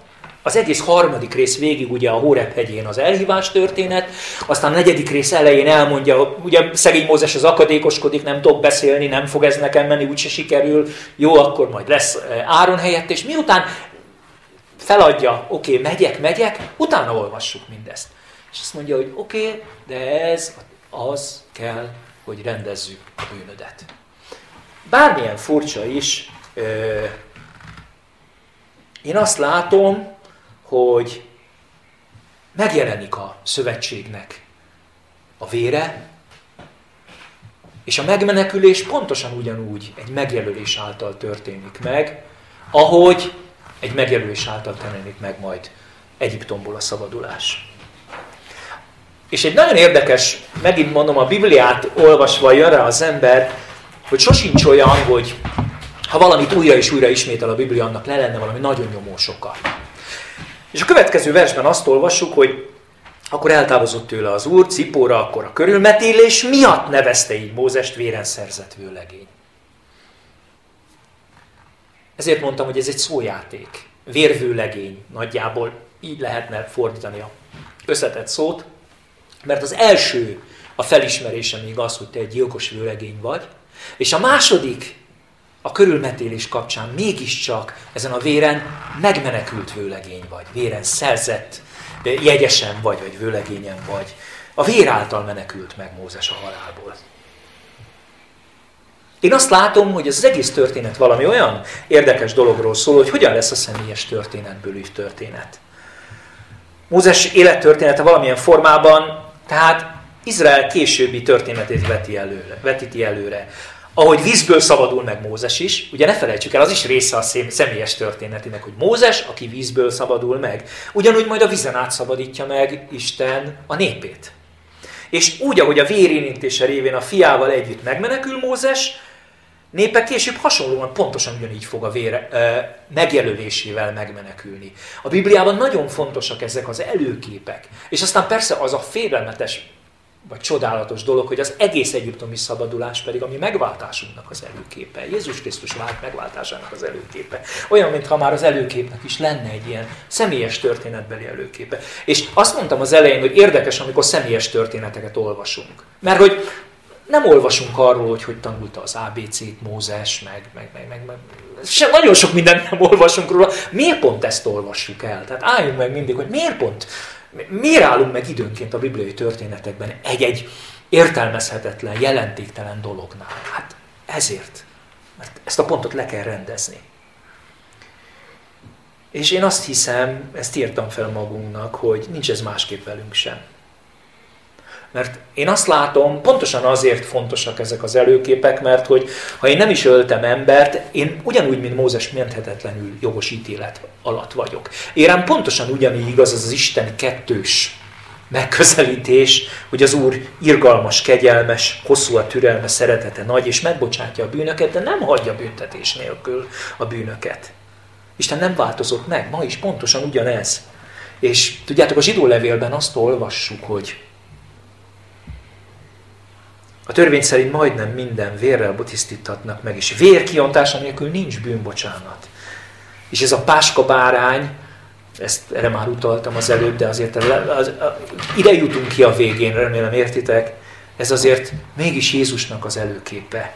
Az egész harmadik rész végig ugye a Hórep hegyén az elhívás történet, aztán a negyedik rész elején elmondja, ugye szegény Mózes az akadékoskodik, nem tudok beszélni, nem fog ez nekem menni, úgyse sikerül, jó, akkor majd lesz eh, Áron helyett, és miután feladja, oké, okay, megyek, megyek, utána olvassuk mindezt. És azt mondja, hogy oké, okay, de ez az kell, hogy rendezzük a bűnödet. Bármilyen furcsa is, én azt látom, hogy megjelenik a szövetségnek a vére, és a megmenekülés pontosan ugyanúgy egy megjelölés által történik meg, ahogy egy megjelölés által történik meg majd Egyiptomból a szabadulás. És egy nagyon érdekes, megint mondom, a Bibliát olvasva jön rá az ember, hogy sosincs olyan, hogy ha valamit újra és újra ismétel a Biblia, annak le lenne valami nagyon nyomó sokkal. És a következő versben azt olvassuk, hogy akkor eltávozott tőle az úr, Cipóra, akkor a körülmetélés miatt nevezte így Mózest véren szerzett vőlegény. Ezért mondtam, hogy ez egy szójáték. Vérvőlegény nagyjából így lehetne fordítani a összetett szót, mert az első a felismerése még az, hogy te egy gyilkos vőlegény vagy, és a második a körülmetélés kapcsán mégiscsak ezen a véren megmenekült vőlegény vagy, véren szerzett jegyesen vagy, vagy vőlegényen vagy. A vér által menekült meg Mózes a halálból. Én azt látom, hogy ez az egész történet valami olyan érdekes dologról szól, hogy hogyan lesz a személyes történetből is történet. Mózes élettörténete valamilyen formában, tehát Izrael későbbi történetét veti előre, vetíti előre. Ahogy vízből szabadul meg Mózes is, ugye ne felejtsük el, az is része a személyes történetének, hogy Mózes, aki vízből szabadul meg, ugyanúgy majd a vízen átszabadítja meg Isten a népét. És úgy, ahogy a vérérintése révén a fiával együtt megmenekül Mózes, népe később hasonlóan pontosan ugyanígy fog a vére e, megjelölésével megmenekülni. A Bibliában nagyon fontosak ezek az előképek. És aztán persze az a félelmetes vagy csodálatos dolog, hogy az egész egyiptomi szabadulás pedig a mi megváltásunknak az előképe. Jézus Krisztus vált megváltásának az előképe. Olyan, mintha már az előképnek is lenne egy ilyen személyes történetbeli előképe. És azt mondtam az elején, hogy érdekes, amikor személyes történeteket olvasunk. Mert hogy nem olvasunk arról, hogy hogy tanulta az ABC-t Mózes, meg, meg, meg, meg, meg. Se, nagyon sok mindent nem olvasunk róla. Miért pont ezt olvassuk el? Tehát álljunk meg mindig, hogy miért pont Miért állunk meg időnként a bibliai történetekben egy-egy értelmezhetetlen, jelentéktelen dolognál? Hát ezért. Mert ezt a pontot le kell rendezni. És én azt hiszem, ezt írtam fel magunknak, hogy nincs ez másképp velünk sem. Mert én azt látom, pontosan azért fontosak ezek az előképek, mert hogy ha én nem is öltem embert, én ugyanúgy, mint Mózes menthetetlenül jogos ítélet alatt vagyok. Érem pontosan ugyanígy igaz az az Isten kettős megközelítés, hogy az Úr irgalmas, kegyelmes, hosszú a türelme, szeretete nagy, és megbocsátja a bűnöket, de nem hagyja büntetés nélkül a bűnöket. Isten nem változott meg, ma is pontosan ugyanez. És tudjátok, a zsidó levélben azt olvassuk, hogy a törvény szerint majdnem minden vérrel tisztítatnak meg, és vérkiontása nélkül nincs bűnbocsánat. És ez a páska bárány, ezt erre már utaltam az előbb, de azért az, az, ide jutunk ki a végén, remélem értitek, ez azért mégis Jézusnak az előképe.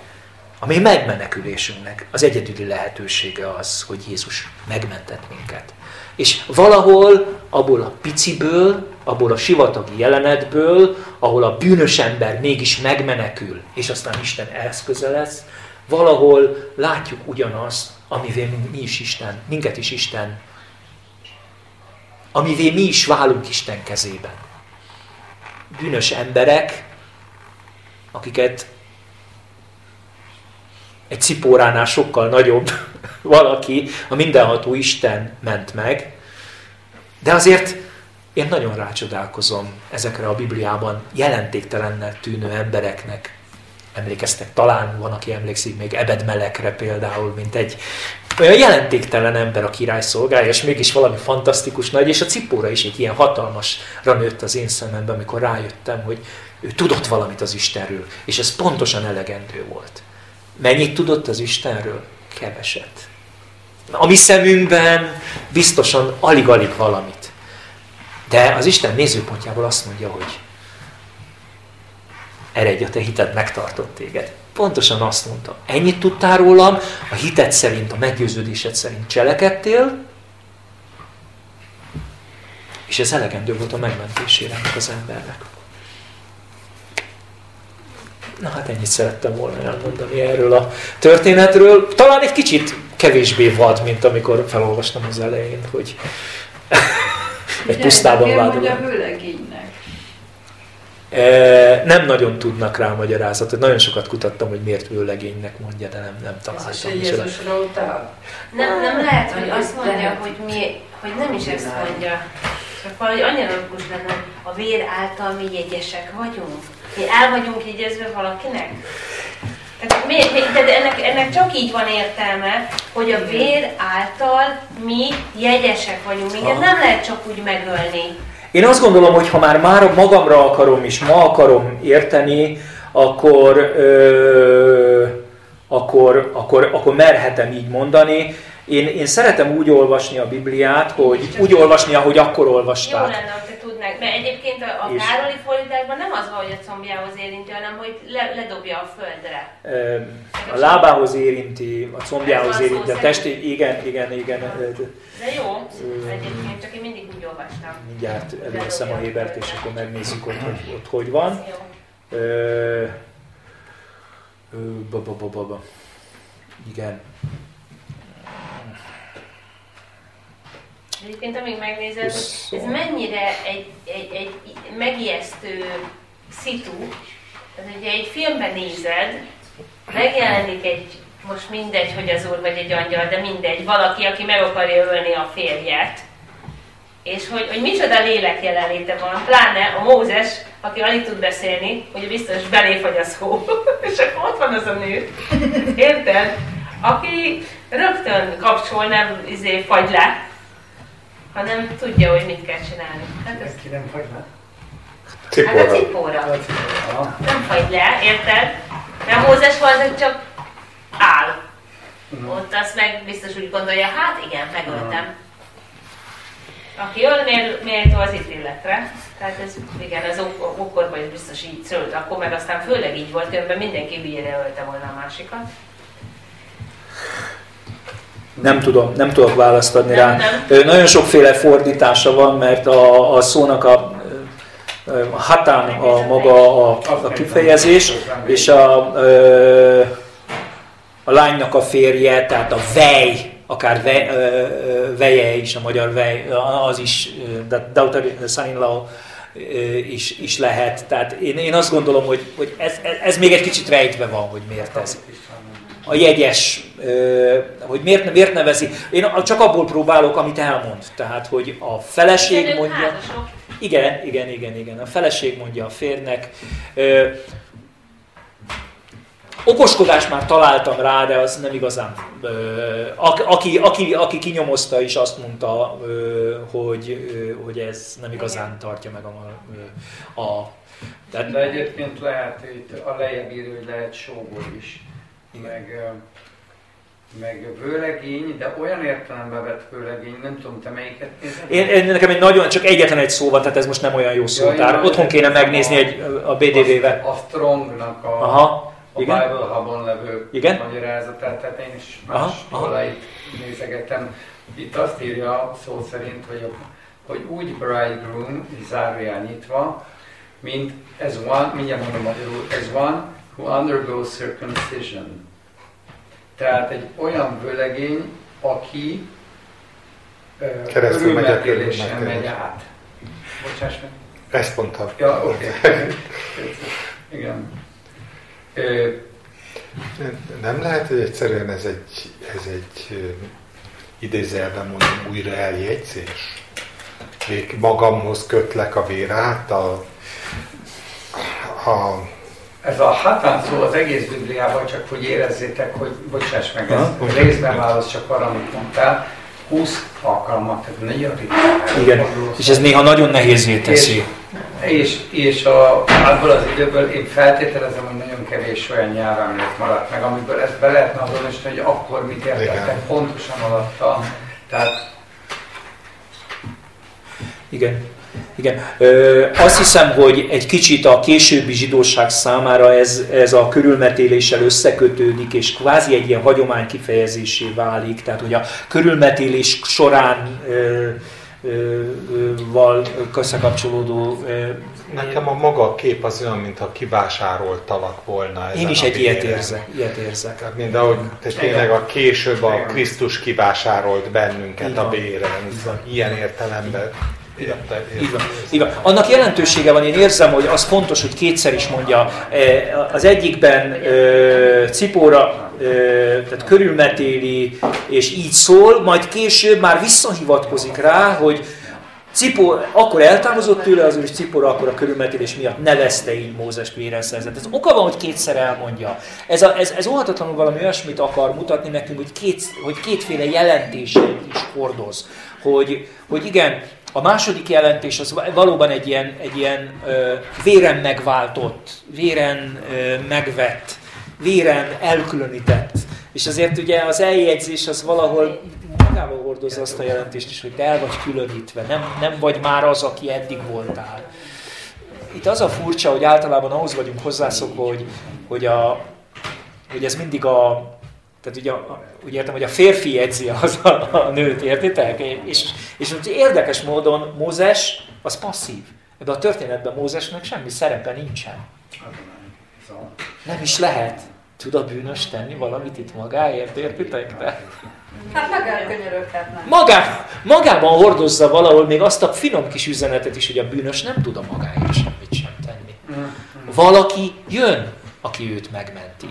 A mi megmenekülésünknek az egyedüli lehetősége az, hogy Jézus megmentett minket. És valahol abból a piciből, abból a sivatagi jelenetből, ahol a bűnös ember mégis megmenekül, és aztán Isten eszköze lesz, valahol látjuk ugyanazt, amivé mi is Isten, minket is Isten, amivé mi is válunk Isten kezében. Bűnös emberek, akiket egy cipóránál sokkal nagyobb valaki, a mindenható Isten ment meg, de azért én nagyon rácsodálkozom ezekre a Bibliában jelentéktelennel tűnő embereknek. Emlékeztek, talán van, aki emlékszik még Ebedmelekre például, mint egy olyan jelentéktelen ember a király szolgálja, és mégis valami fantasztikus nagy, és a cipóra is egy ilyen hatalmasra nőtt az én szemembe, amikor rájöttem, hogy ő tudott valamit az Istenről, és ez pontosan elegendő volt. Mennyit tudott az Istenről? Keveset. A mi szemünkben biztosan alig-alig valamit. De az Isten nézőpontjából azt mondja, hogy eredj, a te hited megtartott téged. Pontosan azt mondta. Ennyit tudtál rólam, a hited szerint, a meggyőződésed szerint cselekedtél, és ez elegendő volt a megmentésére az embernek. Na hát ennyit szerettem volna elmondani erről a történetről. Talán egy kicsit kevésbé vad, mint amikor felolvastam az elején, hogy egy pusztában vádolom. E, nem nagyon tudnak rá magyarázatot. Nagyon sokat kutattam, hogy miért vőlegénynek mondja, de nem, nem találtam. Jézusra Nem, nem lehet, hogy azt mondja, hogy, mi, hogy nem is ezt mondja. Csak valahogy annyira logikus lenne, a vér által mi jegyesek vagyunk. Mi el vagyunk jegyezve valakinek? Tehát, mi, mi, tehát ennek, ennek csak így van értelme, hogy a vér által mi jegyesek vagyunk. Minket nem lehet csak úgy megölni. Én azt gondolom, hogy ha már, már magamra akarom és ma akarom érteni, akkor, ö, akkor, akkor, akkor merhetem így mondani. Én, én szeretem úgy olvasni a Bibliát, hogy úgy olvasni, ahogy akkor olvasták. Jó lenne, tudnák, mert egyébként a, a Károli fordításban nem az van, hogy a combjához érinti, hanem hogy le, ledobja a földre. A lábához érinti, a combjához érinti, a testi, igen, igen, igen. De jó, egyébként, csak én mindig úgy olvastam. Mindjárt előszem a Hébert, és akkor megnézzük, hogy hogy, ott hogy van. Ö, ba, ba, ba, ba, ba. Igen. Egyébként, amíg megnézed, ez mennyire egy, egy, egy megijesztő szitu, tehát ugye egy filmben nézed, megjelenik egy, most mindegy, hogy az úr vagy egy angyal, de mindegy, valaki, aki meg akarja ölni a férjet, és hogy, hogy micsoda lélek jelenléte van, pláne a Mózes, aki alig tud beszélni, hogy biztos belé fagy a szó, és akkor ott van az a nő, érted? Aki rögtön kapcsol, nem izé fagy le, hanem tudja, hogy mit kell csinálni. Hát ez, Ki nem fagy le? hát a Cipóra. cipóra. A cipőre. Nem fagy le, érted? De Mózes az csak áll. Ott azt meg biztos úgy gondolja, hát igen, megöltem. Aki öl, mér- méltó az ítéletre. Tehát ez, igen, az ok- okkorban is biztos így szólt, akkor meg aztán főleg így volt, különben mindenki hülyére ölte volna a másikat. Nem tudom, nem tudok választ adni Nem, rá. nem. Nagyon sokféle fordítása van, mert a, a szónak a, hatán a maga a, a kifejezés, és a, a lánynak a férje, tehát a vej, akár ve, veje is, a magyar vej, az is, de daughter, son-in-law is, is lehet. Tehát én, én azt gondolom, hogy, hogy ez, ez, ez még egy kicsit rejtve van, hogy miért ez a jegyes, hogy miért, miért nevezi. Én csak abból próbálok, amit elmond. Tehát, hogy a feleség Ők mondja... házasok. Igen, igen, igen, igen. A feleség mondja a férnek. Ö, okoskodást már találtam rá, de az nem igazán. Ö, aki, aki, aki kinyomozta is azt mondta, ö, hogy, ö, hogy ez nem igazán tartja meg a... a, a tehát, De egyébként lehet, itt a lejjebb írő, hogy lehet sógor is, meg, ö, meg vőlegény, de olyan értelemben vett vőlegény, nem tudom, te melyiket nézed? Én, én, nekem egy nagyon, csak egyetlen egy szó van, tehát ez most nem olyan jó szótár. én Otthon kéne megnézni értem egy, a BDV-vel. A, a Strongnak a, Aha, a igen. Bible Hub-on levő Igen. magyarázatát, tehát én is más nézegetem. Itt azt írja szó szerint, hogy, a, hogy úgy bridegroom, zárójel nyitva, mint as one, mindjárt mondom magyarul, as one who undergoes circumcision. Tehát egy olyan vőlegény, aki Keresztül megy a körülmetélésen körülmetélés. megy át. Bocsáss meg. Ezt mondtam. Ja, oké. Okay. Igen. Nem lehet, hogy egyszerűen ez egy, ez egy idézelben mondom újra eljegyzés? Még magamhoz kötlek a vér által. A, Ez a hatán szó az egész Bibliában, csak hogy érezzétek, hogy bocsáss meg, Aha. ez részben válasz csak arra, amit mondtál, 20 alkalmat, tehát nagyon ritkán Igen, és ez néha nagyon nehézé teszi. És, és a, abból az időből én feltételezem, hogy nagyon kevés olyan nyelvemlék maradt meg, amiből ezt be lehetne azonosítani, hogy akkor mit értettek pontosan alatta. Tehát Igen. Igen. Ö, azt hiszem, hogy egy kicsit a későbbi zsidóság számára ez, ez a körülmetéléssel összekötődik, és kvázi egy ilyen hagyomány kifejezésé válik. Tehát, hogy a körülmetélés során ö, ö, ö, val összekapcsolódó ö, nekem a maga a kép az olyan, mintha kivásároltalak volna. Én ezen is a egy ilyet érzek. Ilyet érzek. Tehát mind ahogy te tényleg a később a Igen. Krisztus kivásárolt bennünket Így a béren. Ilyen értelemben. Érte, Így van, így van. Annak jelentősége van, én érzem, hogy az fontos, hogy kétszer is mondja. Eh, Az egyikben ö, Cipóra, ö, tehát körülmetéli, és így szól, majd később már visszahivatkozik rá, hogy Cipó, akkor eltávozott tőle az úr, és Cipora akkor a körülmetélés miatt nevezte így Mózest véren szerzett. Ez oka van, hogy kétszer elmondja. Ez, a, ez, ez óhatatlanul valami olyasmit akar mutatni nekünk, hogy, két, hogy kétféle jelentés is hordoz. Hogy, hogy igen, a második jelentés az valóban egy ilyen, egy ilyen ö, véren megváltott, véren ö, megvett, véren elkülönített. És azért ugye az eljegyzés az valahol magával hordozza azt a jelentést is, hogy te el vagy különítve, nem, nem vagy már az, aki eddig voltál. Itt az a furcsa, hogy általában ahhoz vagyunk hozzászokva, hogy, hogy, a, hogy ez mindig a, tehát ugye, úgy értem, hogy a férfi jegyzi az a, a nőt, értitek? És, és úgy érdekes módon Mózes az passzív. Ebben a történetben Mózesnek semmi szerepe nincsen. szóval. Nem is lehet. Tud a bűnös tenni valamit itt magáért, értitek? De Hát meg elkönyöröghetnek. magá, magában hordozza valahol még azt a finom kis üzenetet is, hogy a bűnös nem tud a magáért semmit sem tenni. Mm. Valaki jön, aki őt megmenti.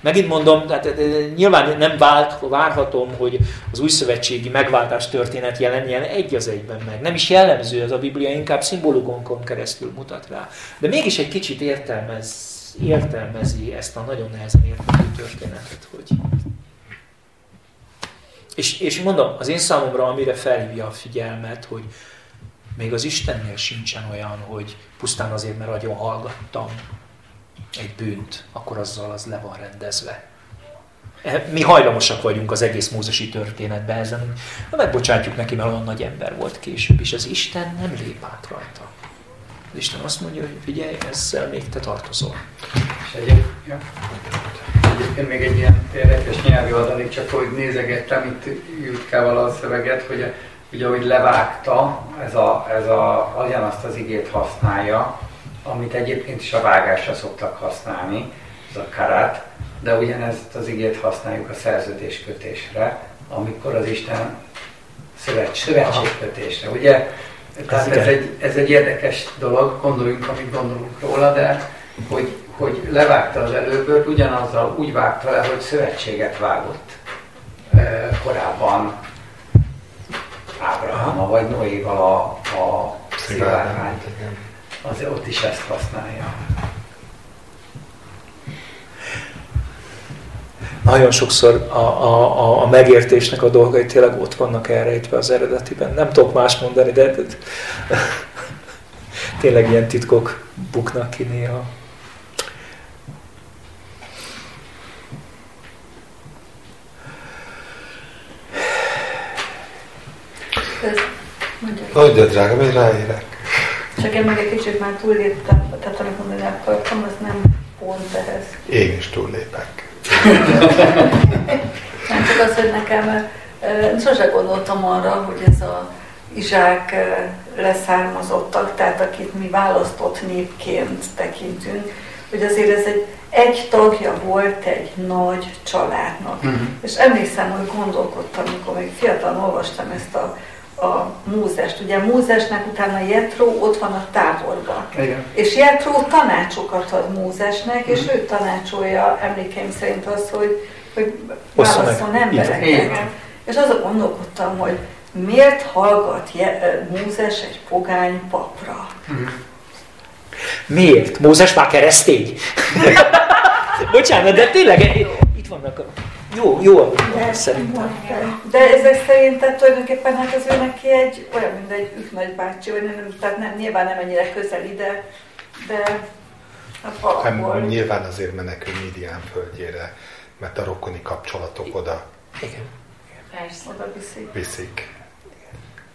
Megint mondom, tehát nyilván nem vált, várhatom, hogy az új szövetségi megváltás történet jelenjen egy az egyben meg. Nem is jellemző ez a Biblia, inkább szimbólumokon keresztül mutat rá. De mégis egy kicsit értelmez, értelmezi ezt a nagyon nehezen érthető történetet, hogy és, és mondom, az én számomra, amire felhívja a figyelmet, hogy még az Istennél sincsen olyan, hogy pusztán azért, mert nagyon hallgattam egy bűnt, akkor azzal az le van rendezve. E, mi hajlamosak vagyunk az egész mózesi történetben ezen, hogy megbocsátjuk neki, mert olyan nagy ember volt később, és az Isten nem lép át rajta. Az Isten azt mondja, hogy figyelj, ezzel még te tartozol. És egyéb, ja. Egyébként még egy ilyen érdekes nyelvi adalék, csak hogy nézegettem itt Jutkával a szöveget, hogy ugye, hogy levágta, ez a, ez a, azt az igét használja, amit egyébként is a vágásra szoktak használni, ez a karát, de ugyanezt az igét használjuk a szerződéskötésre, amikor az Isten szövet, szövetségkötésre. Ugye? Tehát ez egy, ez egy érdekes dolog, gondoljunk, amit gondolunk róla, de hogy, hogy levágta az előből, ugyanazzal úgy vágta le, hogy szövetséget vágott korábban Ábrahama vagy Noéval a, a szivárványt az ott is ezt használja. Nagyon sokszor a, a, a megértésnek a dolgai tényleg ott vannak elrejtve az eredetiben. Nem tudok más mondani, de, de tényleg ilyen titkok buknak ki néha. Mondja, drága, én ráérek. Csak én meg egy kicsit már túlléptem, tehát amit mondani akartam, az nem pont ehhez. Én is túllépek. Nem csak az, hogy nekem, sose gondoltam arra, hogy ez a izsák leszármazottak, tehát akit mi választott népként tekintünk, hogy azért ez egy, egy tagja volt egy nagy családnak. Uh-huh. És emlékszem, hogy gondolkodtam, amikor még fiatal olvastam ezt a a Mózest. Ugye Mózesnek utána Jetro ott van a táborban. Igen. És Jetro tanácsokat ad Mózesnek, és mm. ő tanácsolja emlékeim szerint azt, hogy, hogy válasszon embereket. És azon gondolkodtam, hogy miért hallgat Mózes egy pogány papra? Mm. Miért? Mózes már keresztény? Bocsánat, de tényleg itt vannak a jó, jó de, szerintem. De ezek szerint tehát tulajdonképpen hát az ő neki egy olyan, mint egy ők nagybácsi, vagy nem, tehát nem, nyilván nem ennyire közeli, de, de hát nem, nyilván azért menekül Midian földjére, mert a rokoni kapcsolatok oda Igen. Persze. Oda viszik. Viszik.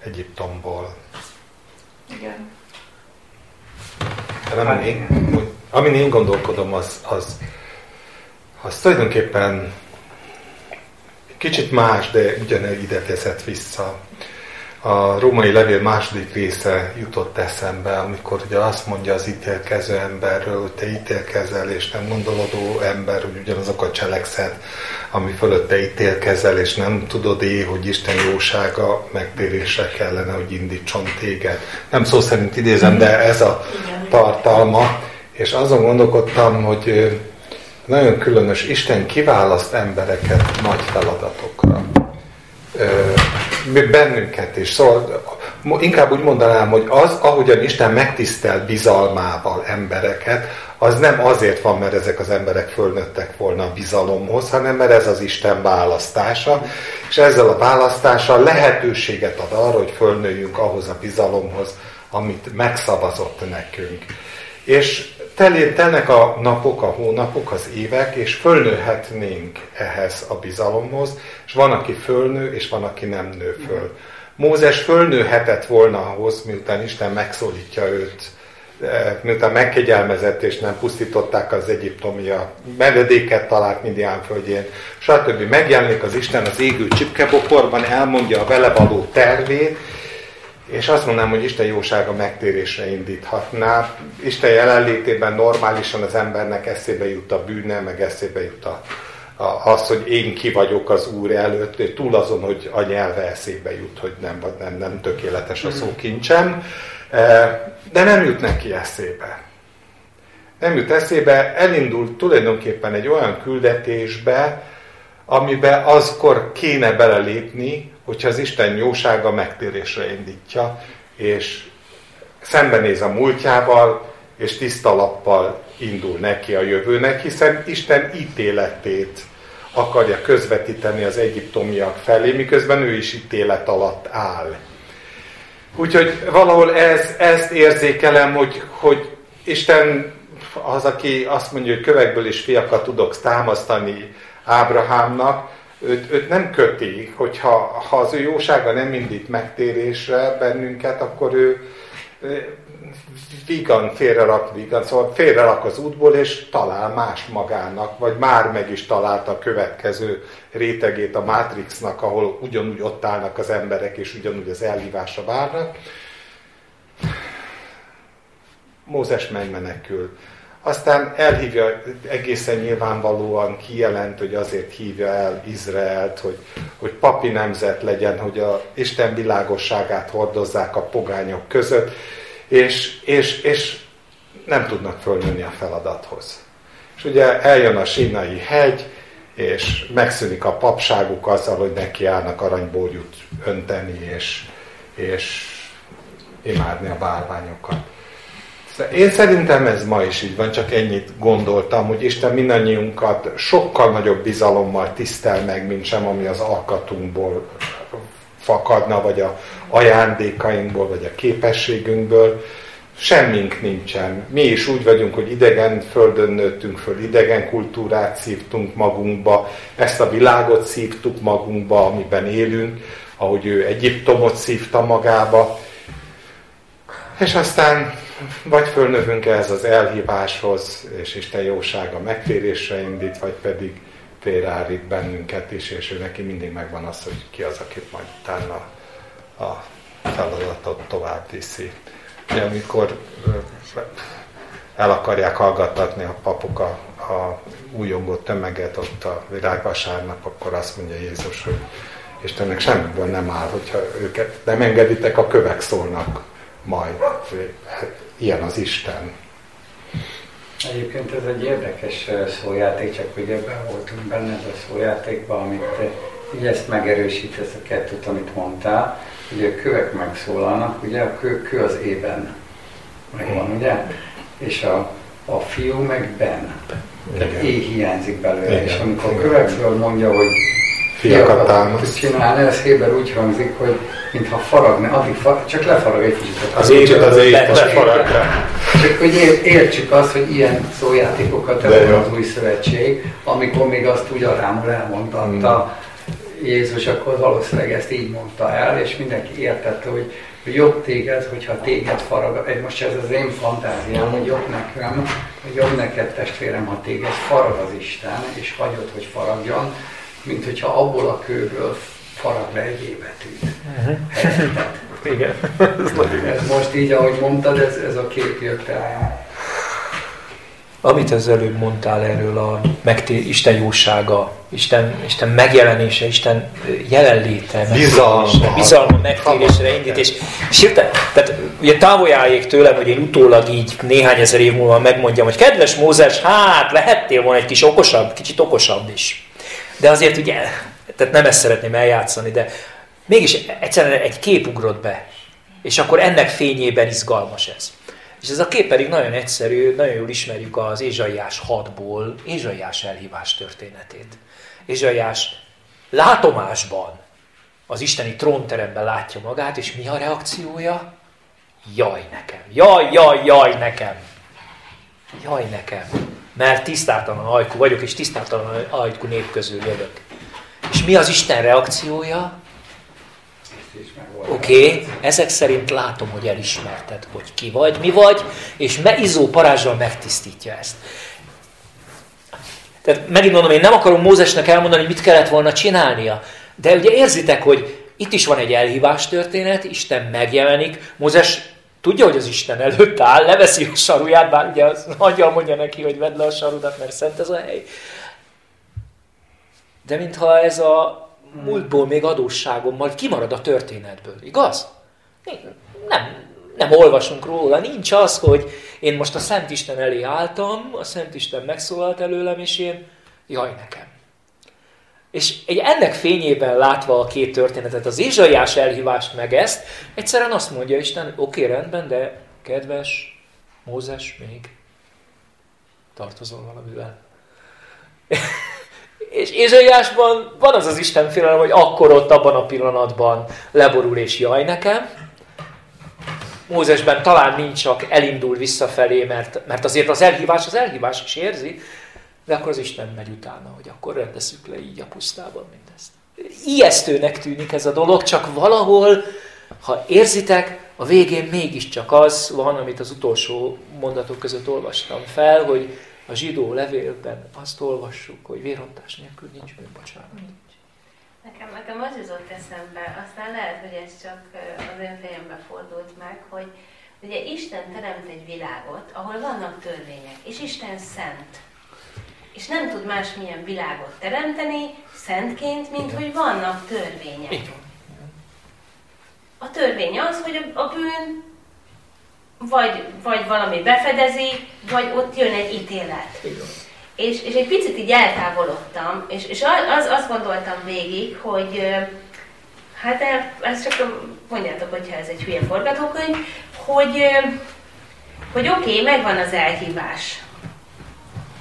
Egyiptomból. Igen. De nem, én, amin én gondolkodom, az, az, az tulajdonképpen Kicsit más, de ugyanez ide teszett vissza. A római levél második része jutott eszembe, amikor ugye azt mondja az ítélkező emberről, hogy te ítélkezel, és nem gondolodó ember, hogy ugyanazokat cselekszed, ami fölött te ítélkezel, és nem tudod é, hogy Isten jósága megtérésre kellene, hogy indítson téged. Nem szó szerint idézem, de ez a tartalma. És azon gondolkodtam, hogy nagyon különös, Isten kiválaszt embereket nagy feladatokra. Bennünket is. Szóval inkább úgy mondanám, hogy az, ahogyan Isten megtisztel bizalmával embereket, az nem azért van, mert ezek az emberek fölnőttek volna a bizalomhoz, hanem mert ez az Isten választása, és ezzel a választással lehetőséget ad arra, hogy fölnőjünk ahhoz a bizalomhoz, amit megszavazott nekünk. És telnek a napok, a hónapok, az évek, és fölnőhetnénk ehhez a bizalomhoz, és van, aki fölnő, és van, aki nem nő föl. Mózes fölnőhetett volna ahhoz, miután Isten megszólítja őt, eh, miután megkegyelmezett, és nem pusztították az egyiptomia menedéket talált Midian földjén, stb. Megjelenik az Isten az égő csipkebokorban, elmondja a vele való tervét, és azt mondanám, hogy Isten jósága megtérésre indíthatná. Isten jelenlétében normálisan az embernek eszébe jut a bűne, meg eszébe jut a, a, az, hogy én ki vagyok az Úr előtt, túl azon, hogy a nyelve eszébe jut, hogy nem, nem, nem tökéletes a szókincsem, e, de nem jut neki eszébe. nem jut eszébe, elindult tulajdonképpen egy olyan küldetésbe, amiben azkor kéne belelépni, hogyha az Isten jósága megtérésre indítja, és szembenéz a múltjával, és tiszta lappal indul neki a jövőnek, hiszen Isten ítéletét akarja közvetíteni az egyiptomiak felé, miközben ő is ítélet alatt áll. Úgyhogy valahol ez, ezt érzékelem, hogy, hogy Isten az, aki azt mondja, hogy kövekből is fiakat tudok támasztani Ábrahámnak, őt, őt nem köti, hogyha ha az ő jósága nem indít megtérésre bennünket, akkor ő vígan félrerak, vígan, szóval félrerak az útból, és talál más magának, vagy már meg is találta a következő rétegét a Matrixnak, ahol ugyanúgy ott állnak az emberek, és ugyanúgy az elhívásra várnak. Mózes megmenekül. Aztán elhívja, egészen nyilvánvalóan kijelent, hogy azért hívja el Izraelt, hogy, hogy papi nemzet legyen, hogy a Isten világosságát hordozzák a pogányok között, és, és, és nem tudnak fölnőni a feladathoz. És ugye eljön a sínai hegy, és megszűnik a papságuk azzal, hogy nekiállnak aranybórjút önteni, és, és imádni a bálványokat. Én szerintem ez ma is így van, csak ennyit gondoltam, hogy Isten mindannyiunkat sokkal nagyobb bizalommal tisztel meg, mint sem ami az alkatunkból fakadna, vagy a ajándékainkból, vagy a képességünkből. Semmink nincsen. Mi is úgy vagyunk, hogy idegen földön nőttünk föl, idegen kultúrát szívtunk magunkba, ezt a világot szívtuk magunkba, amiben élünk, ahogy ő Egyiptomot szívta magába. És aztán vagy fölnövünk ehhez az elhíváshoz, és Isten jósága megtérésre indít, vagy pedig félreállít bennünket is, és ő neki mindig megvan az, hogy ki az, aki majd utána a feladatot tovább viszi. Ugye, amikor el akarják hallgattatni a papok a, a újongó tömeget ott a virágvasárnap, akkor azt mondja Jézus, hogy Istennek semmiből nem áll, hogyha őket nem engeditek, a kövek szólnak majd. Hát, ilyen az Isten. Egyébként ez egy érdekes szójáték, csak hogy ebben voltunk benne ez a szójátékban, amit így ezt megerősít, ez a kettőt, amit mondtál. Ugye a kövek megszólalnak, ugye a kő, kő az ében megvan, ugye? És a, a fiú meg ben. Tehát éj hiányzik belőle. Igen. És amikor a kövekről mondja, hogy fiakat támaszt csinálni, ez Héber úgy hangzik, hogy mintha faragna, addig farag, csak lefarag egy kicsit. Az éget az éget lefarag. Csak hogy értsük azt, hogy ilyen szójátékokat ebben az új szövetség, amikor még azt úgy arámul elmondta hmm. Jézus, akkor valószínűleg ezt így mondta el, és mindenki értette, hogy jobb téged, hogyha téged farag, most ez az én fantáziám, hogy jobb nekem, hogy jobb neked testvérem, ha téged farag az Isten, és hagyod, hogy faragjon, mint hogyha abból a kőből farag le egy évetűt. Uh-huh. Igen. ez most így, ahogy mondtad, ez, ez a kép jött el. Amit az előbb mondtál erről a megtér, Isten jósága, Isten, Isten megjelenése, Isten jelenléte, bizalma, bizalma megtérésre indít, és, és hirtelen, tehát ugye távoljáljék tőlem, hogy én utólag így néhány ezer év múlva megmondjam, hogy kedves Mózes, hát lehettél volna egy kis okosabb, kicsit okosabb is. De azért ugye, tehát nem ezt szeretném eljátszani, de mégis egyszerűen egy kép ugrott be. És akkor ennek fényében izgalmas ez. És ez a kép pedig nagyon egyszerű, nagyon jól ismerjük az Ézsaiás 6-ból Ézsaiás elhívás történetét. Ézsaiás látomásban az isteni trónteremben látja magát, és mi a reakciója? Jaj nekem, jaj, jaj, jaj nekem. Jaj nekem mert tisztátalan ajkú vagyok, és tisztátalan ajkú nép közül jövök. És mi az Isten reakciója? Oké, okay, ezek szerint látom, hogy elismerted, hogy ki vagy, mi vagy, és me izó parázsal megtisztítja ezt. Tehát megint mondom, én nem akarom Mózesnek elmondani, hogy mit kellett volna csinálnia, de ugye érzitek, hogy itt is van egy elhívás történet, Isten megjelenik, Mózes Tudja, hogy az Isten előtt áll, leveszi a saruját, bár ugye az angyal mondja neki, hogy vedd le a sarudat, mert szent ez a hely. De mintha ez a múltból még adósságom majd kimarad a történetből, igaz? Nem, nem olvasunk róla, nincs az, hogy én most a Szent Isten elé álltam, a Szent Isten megszólalt előlem, és én, jaj nekem. És egy ennek fényében látva a két történetet, az Ézsaiás elhívást meg ezt, egyszerűen azt mondja Isten, oké, okay, rendben, de kedves Mózes, még tartozol valamivel. és Ézsaiásban van az az Isten félelem, hogy akkor ott abban a pillanatban leborul és jaj nekem. Mózesben talán nincs csak elindul visszafelé, mert, mert azért az elhívás az elhívás is érzi, de akkor az Isten megy utána, hogy akkor rendezzük le így a pusztában mindezt. Ijesztőnek tűnik ez a dolog, csak valahol, ha érzitek, a végén mégiscsak az van, amit az utolsó mondatok között olvastam fel, hogy a zsidó levélben azt olvassuk, hogy vérhontás nélkül nincs bűnbocsánat. Nekem, nekem az jutott eszembe, aztán lehet, hogy ez csak az én fejembe fordult meg, hogy ugye Isten teremt egy világot, ahol vannak törvények, és Isten szent és nem tud másmilyen világot teremteni szentként, mint hogy vannak törvények. A törvény az, hogy a bűn vagy, vagy valami befedezi, vagy ott jön egy ítélet. És, és egy picit így eltávolodtam, és, és az, azt gondoltam végig, hogy hát ezt csak mondjátok, hogyha ez egy hülye forgatókönyv, hogy, hogy oké, okay, megvan az elhívás,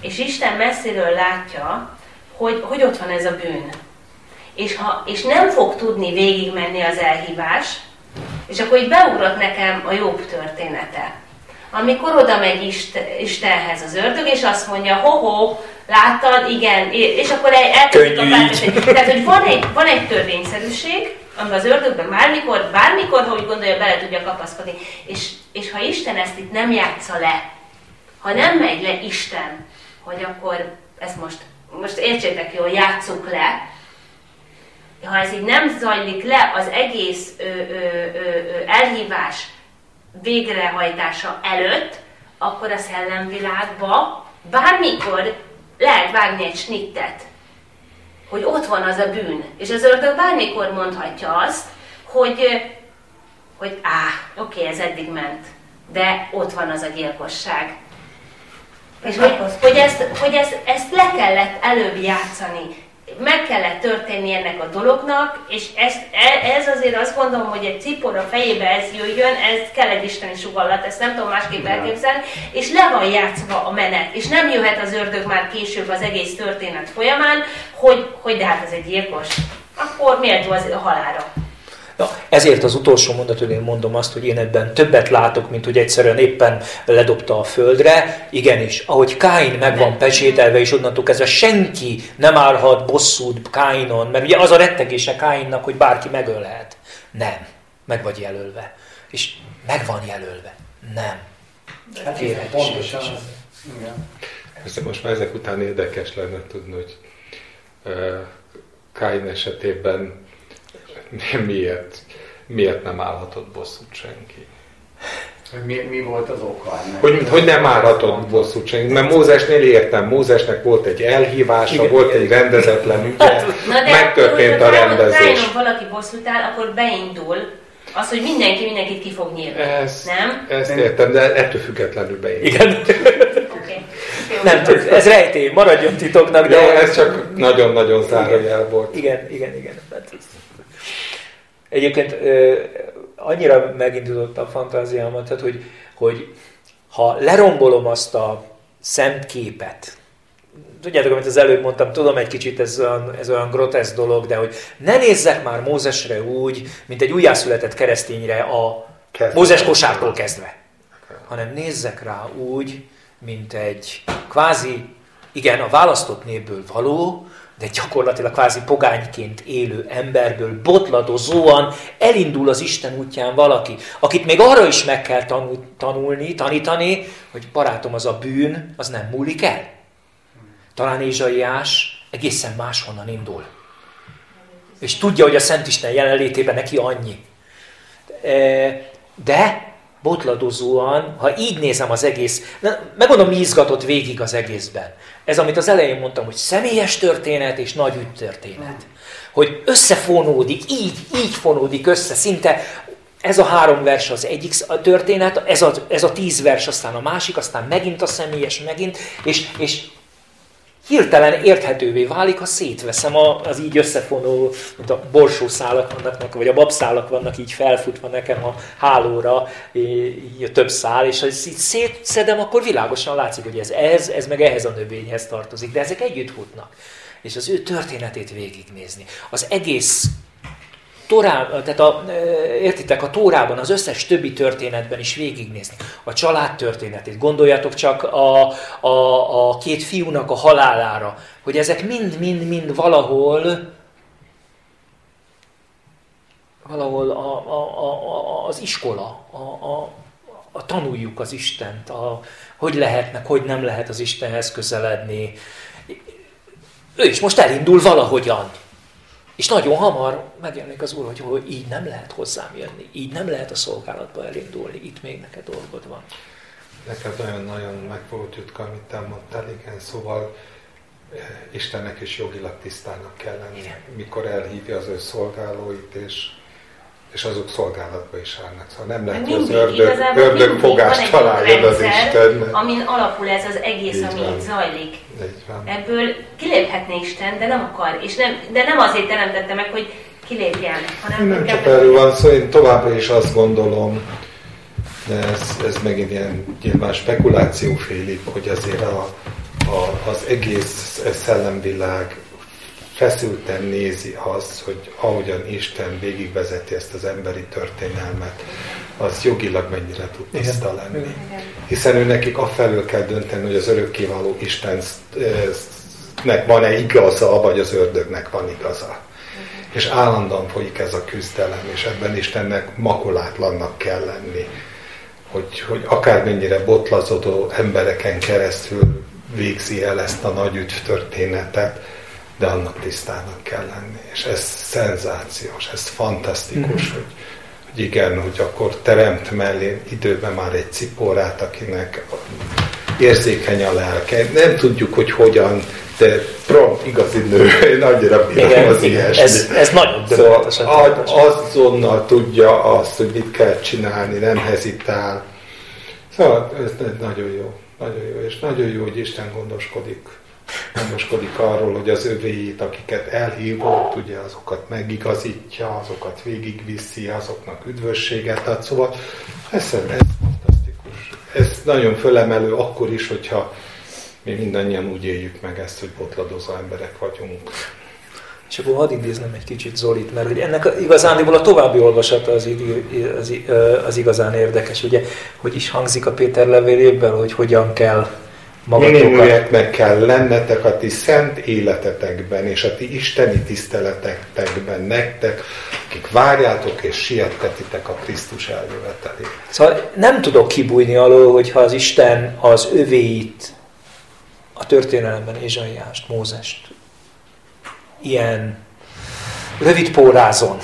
és Isten messziről látja, hogy, hogy ott van ez a bűn. És, ha, és nem fog tudni végigmenni az elhívás, és akkor így beugrott nekem a jobb története. Amikor oda megy Istenhez az ördög, és azt mondja, ho-ho, láttad, igen, és akkor elkezdik a párt. Tehát, hogy van egy, van egy törvényszerűség, amiben az ördögben bármikor, bármikor, ha úgy gondolja, bele tudja kapaszkodni. És, és ha Isten ezt itt nem játsza le, ha nem megy le Isten hogy akkor ezt most, most értsétek jól, játsszuk le, ha ez így nem zajlik le az egész ö, ö, ö, elhívás végrehajtása előtt, akkor a szellemvilágba bármikor lehet vágni egy snittet, hogy ott van az a bűn. És az ördög bármikor mondhatja azt, hogy, hogy á, oké, ez eddig ment, de ott van az a gyilkosság. És hogy, hogy, ezt, hogy ezt, ezt le kellett előbb játszani, meg kellett történni ennek a dolognak, és ezt, e, ez azért azt gondolom, hogy egy cipor a fejébe ez jöjjön, ez kell egy isteni sugallat, ezt nem tudom másképp elképzelni, és le van játszva a menet, és nem jöhet az ördög már később az egész történet folyamán, hogy, hogy de hát ez egy gyilkos. Akkor méltó az a halára. Na, ezért az utolsó mondatot én mondom azt, hogy én ebben többet látok, mint hogy egyszerűen éppen ledobta a földre. Igenis, ahogy Káin meg van pecsételve, és onnantól kezdve senki nem állhat bosszút Káinon, mert ugye az a rettegése Káinnak, hogy bárki megölhet. Nem, meg vagy jelölve. És meg van jelölve. Nem. Hát pontosan. Igen. Most már ezek után érdekes lenne tudni, hogy Káin esetében miért, miért nem állhatott bosszút senki? Mi, mi volt az oka ennek? Hogy, hogy nem állhatott bosszút senki? Mert Mózesnél értem, Mózesnek volt egy elhívása, igen, volt egy rendezetlen ügye, hát, megtörtént a rendezés. Ha valaki bosszút áll, akkor beindul az, hogy mindenki mindenkit ki fog nyírni, ezt, nem? Ezt értem, de ettől függetlenül beindul. Igen. okay. Nem tudom, ez rejtély, maradjon titoknak, de... Jó, ez csak nagyon-nagyon zárójel volt. Igen, igen, igen. Hát Egyébként annyira megindított a fantáziámat, tehát, hogy, hogy ha lerombolom azt a szent képet, tudjátok, amit az előbb mondtam, tudom egy kicsit ez olyan, ez olyan grotesz dolog, de hogy ne nézzek már Mózesre úgy, mint egy újjászületett keresztényre a Kezdve. Mózes kosártól kezdve, hanem nézzek rá úgy, mint egy kvázi, igen, a választott népből való, de gyakorlatilag kvázi pogányként élő emberből botladozóan elindul az Isten útján valaki, akit még arra is meg kell tanul, tanulni, tanítani, hogy barátom, az a bűn, az nem múlik el. Talán Ézsaiás egészen máshonnan indul. És tudja, hogy a Szent Isten jelenlétében neki annyi. De botladozóan, ha így nézem az egész, megmondom, mi izgatott végig az egészben. Ez, amit az elején mondtam, hogy személyes történet és nagy történet. Hogy összefonódik, így, így fonódik össze, szinte ez a három vers az egyik történet, ez a, ez a tíz vers aztán a másik, aztán megint a személyes, megint, és, és hirtelen érthetővé válik, ha szétveszem az így összefonó, mint a borsószálak vannak, vagy a babszálak vannak így felfutva nekem a hálóra, így több szál, és ha így szétszedem, akkor világosan látszik, hogy ez ez, ez meg ehhez a növényhez tartozik, de ezek együtt futnak. És az ő történetét végignézni. Az egész Torá, tehát a, értitek, a Tórában, az összes többi történetben is végignézni. A család történetét, gondoljatok csak a, a, a két fiúnak a halálára, hogy ezek mind-mind-mind valahol valahol a, a, a, az iskola, a, a, a tanuljuk az Istent, a, hogy lehetnek, hogy nem lehet az Istenhez közeledni. Ő is most elindul valahogyan. És nagyon hamar megjelenik az Úr, hogy, hogy így nem lehet hozzám jönni, így nem lehet a szolgálatba elindulni, itt még neked dolgod van. Neked nagyon-nagyon meg volt jutka, amit te mondtál, igen, szóval eh, Istennek is jogilag tisztának kell lenni, igen. mikor elhívja az ő szolgálóit, és és azok szolgálatba is állnak. Szóval nem lehet, hogy az ördög, ördög fogást találjon az Isten. Amin alapul ez az egész, Így ami van. itt zajlik. Ebből kiléphetne Isten, de nem akar. És nem, de nem azért teremtette meg, hogy kilépjen, hanem... Nem csak erről van szó, én továbbra is azt gondolom, de ez, ez megint ilyen nyilván spekuláció félik, hogy azért a, a, az egész szellemvilág feszülten nézi azt, hogy ahogyan Isten végigvezeti ezt az emberi történelmet, az jogilag mennyire tud tiszta lenni. Hiszen ő nekik afelől kell dönteni, hogy az örökkévaló Istennek van-e igaza, vagy az ördögnek van igaza. És állandóan folyik ez a küzdelem, és ebben Istennek makulátlannak kell lenni. Hogy, hogy akármennyire botlazodó embereken keresztül végzi el ezt a nagy ügy történetet, de annak tisztának kell lenni. És ez szenzációs, ez fantasztikus, mm-hmm. hogy, hogy igen, hogy akkor teremt mellé időben már egy cipórát, akinek érzékeny a lelke. Nem tudjuk, hogy hogyan, de prompt igazi nő, én annyira bírom igen, az ilyesmi. Ez, ez nagyon szóval azonnal tudja azt, hogy mit kell csinálni, nem hezitál. Szóval ez nagyon jó, nagyon jó, és nagyon jó, hogy Isten gondoskodik gondoskodik arról, hogy az övéit, akiket elhívott, ugye azokat megigazítja, azokat végigviszi, azoknak üdvösséget ad. Szóval ez, ez fantasztikus. Ez nagyon fölemelő akkor is, hogyha mi mindannyian úgy éljük meg ezt, hogy botladozó emberek vagyunk. És akkor hadd idéznem egy kicsit Zolit, mert hogy ennek igazándiból a további olvasata az, az, az igazán érdekes, ugye, hogy is hangzik a Péter levélében, hogy hogyan kell magatokat. kell lennetek a ti szent életetekben, és a ti isteni tiszteletekben nektek, akik várjátok és siettetitek a Krisztus eljövetelét. Szóval nem tudok kibújni alól, hogyha az Isten az övéit, a történelemben Ézsaiást, Mózest, ilyen rövid pórázon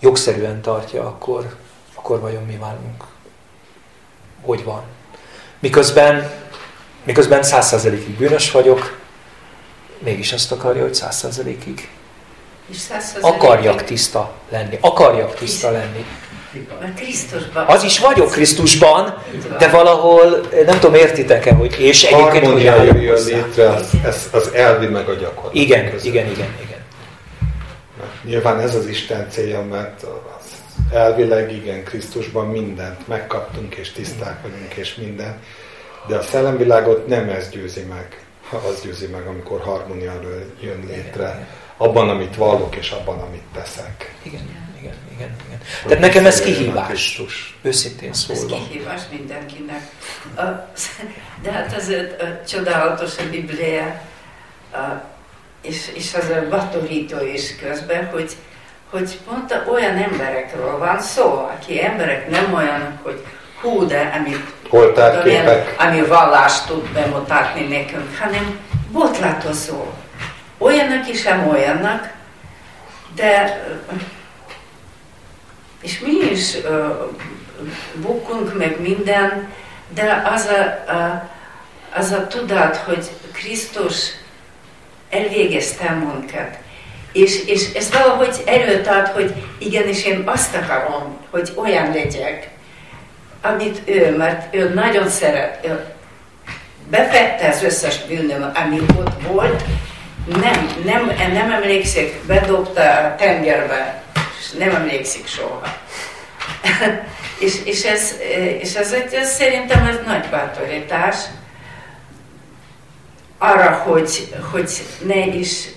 jogszerűen tartja, akkor, akkor vajon mi válunk? Hogy van. Miközben, miközben százszerzelékig bűnös vagyok, mégis azt akarja, hogy százszerzelékig akarjak tiszta lenni. Akarjak tiszta lenni. Krisztusban. Az is vagyok Krisztusban, de valahol, nem tudom, értitek-e, hogy és egyébként hogy jön létre az, ez, az elvi meg a gyakorlat. Igen, között. igen, igen, igen. Nyilván ez az Isten célja, mert elvileg igen, Krisztusban mindent megkaptunk, és tiszták vagyunk, és minden, de a szellemvilágot nem ez győzi meg, az győzi meg, amikor harmónia jön létre, abban, amit vallok, és abban, amit teszek. Igen, igen, igen. igen. Tehát nekem ez kihívás, Krisztus. őszintén szólva. Ez kihívás mindenkinek. De hát ez csodálatos a Biblia, és, és az a batorító is közben, hogy hogy pont olyan emberekről van szó, aki emberek nem olyanok, hogy hú, de amit Oltárképek. ami vallást tud bemutatni nekünk, hanem botlatozó. Olyanak is, sem olyannak, de és mi is uh, bukunk meg minden, de az a, a, az a tudat, hogy Krisztus elvégezte munkat, És, és ez valahogy erőt ad, hogy igenis én azt akarom, hogy olyan legyek, amit ő, mert ő nagyon szeret, ő befette az összes bűnöm, ami ott volt, nem, nem, nem emlékszik, bedobta a tengerbe, és nem emlékszik soha. és, és, ez, és ez, ez szerintem ez nagy bátorítás arra, hogy, hogy ne is,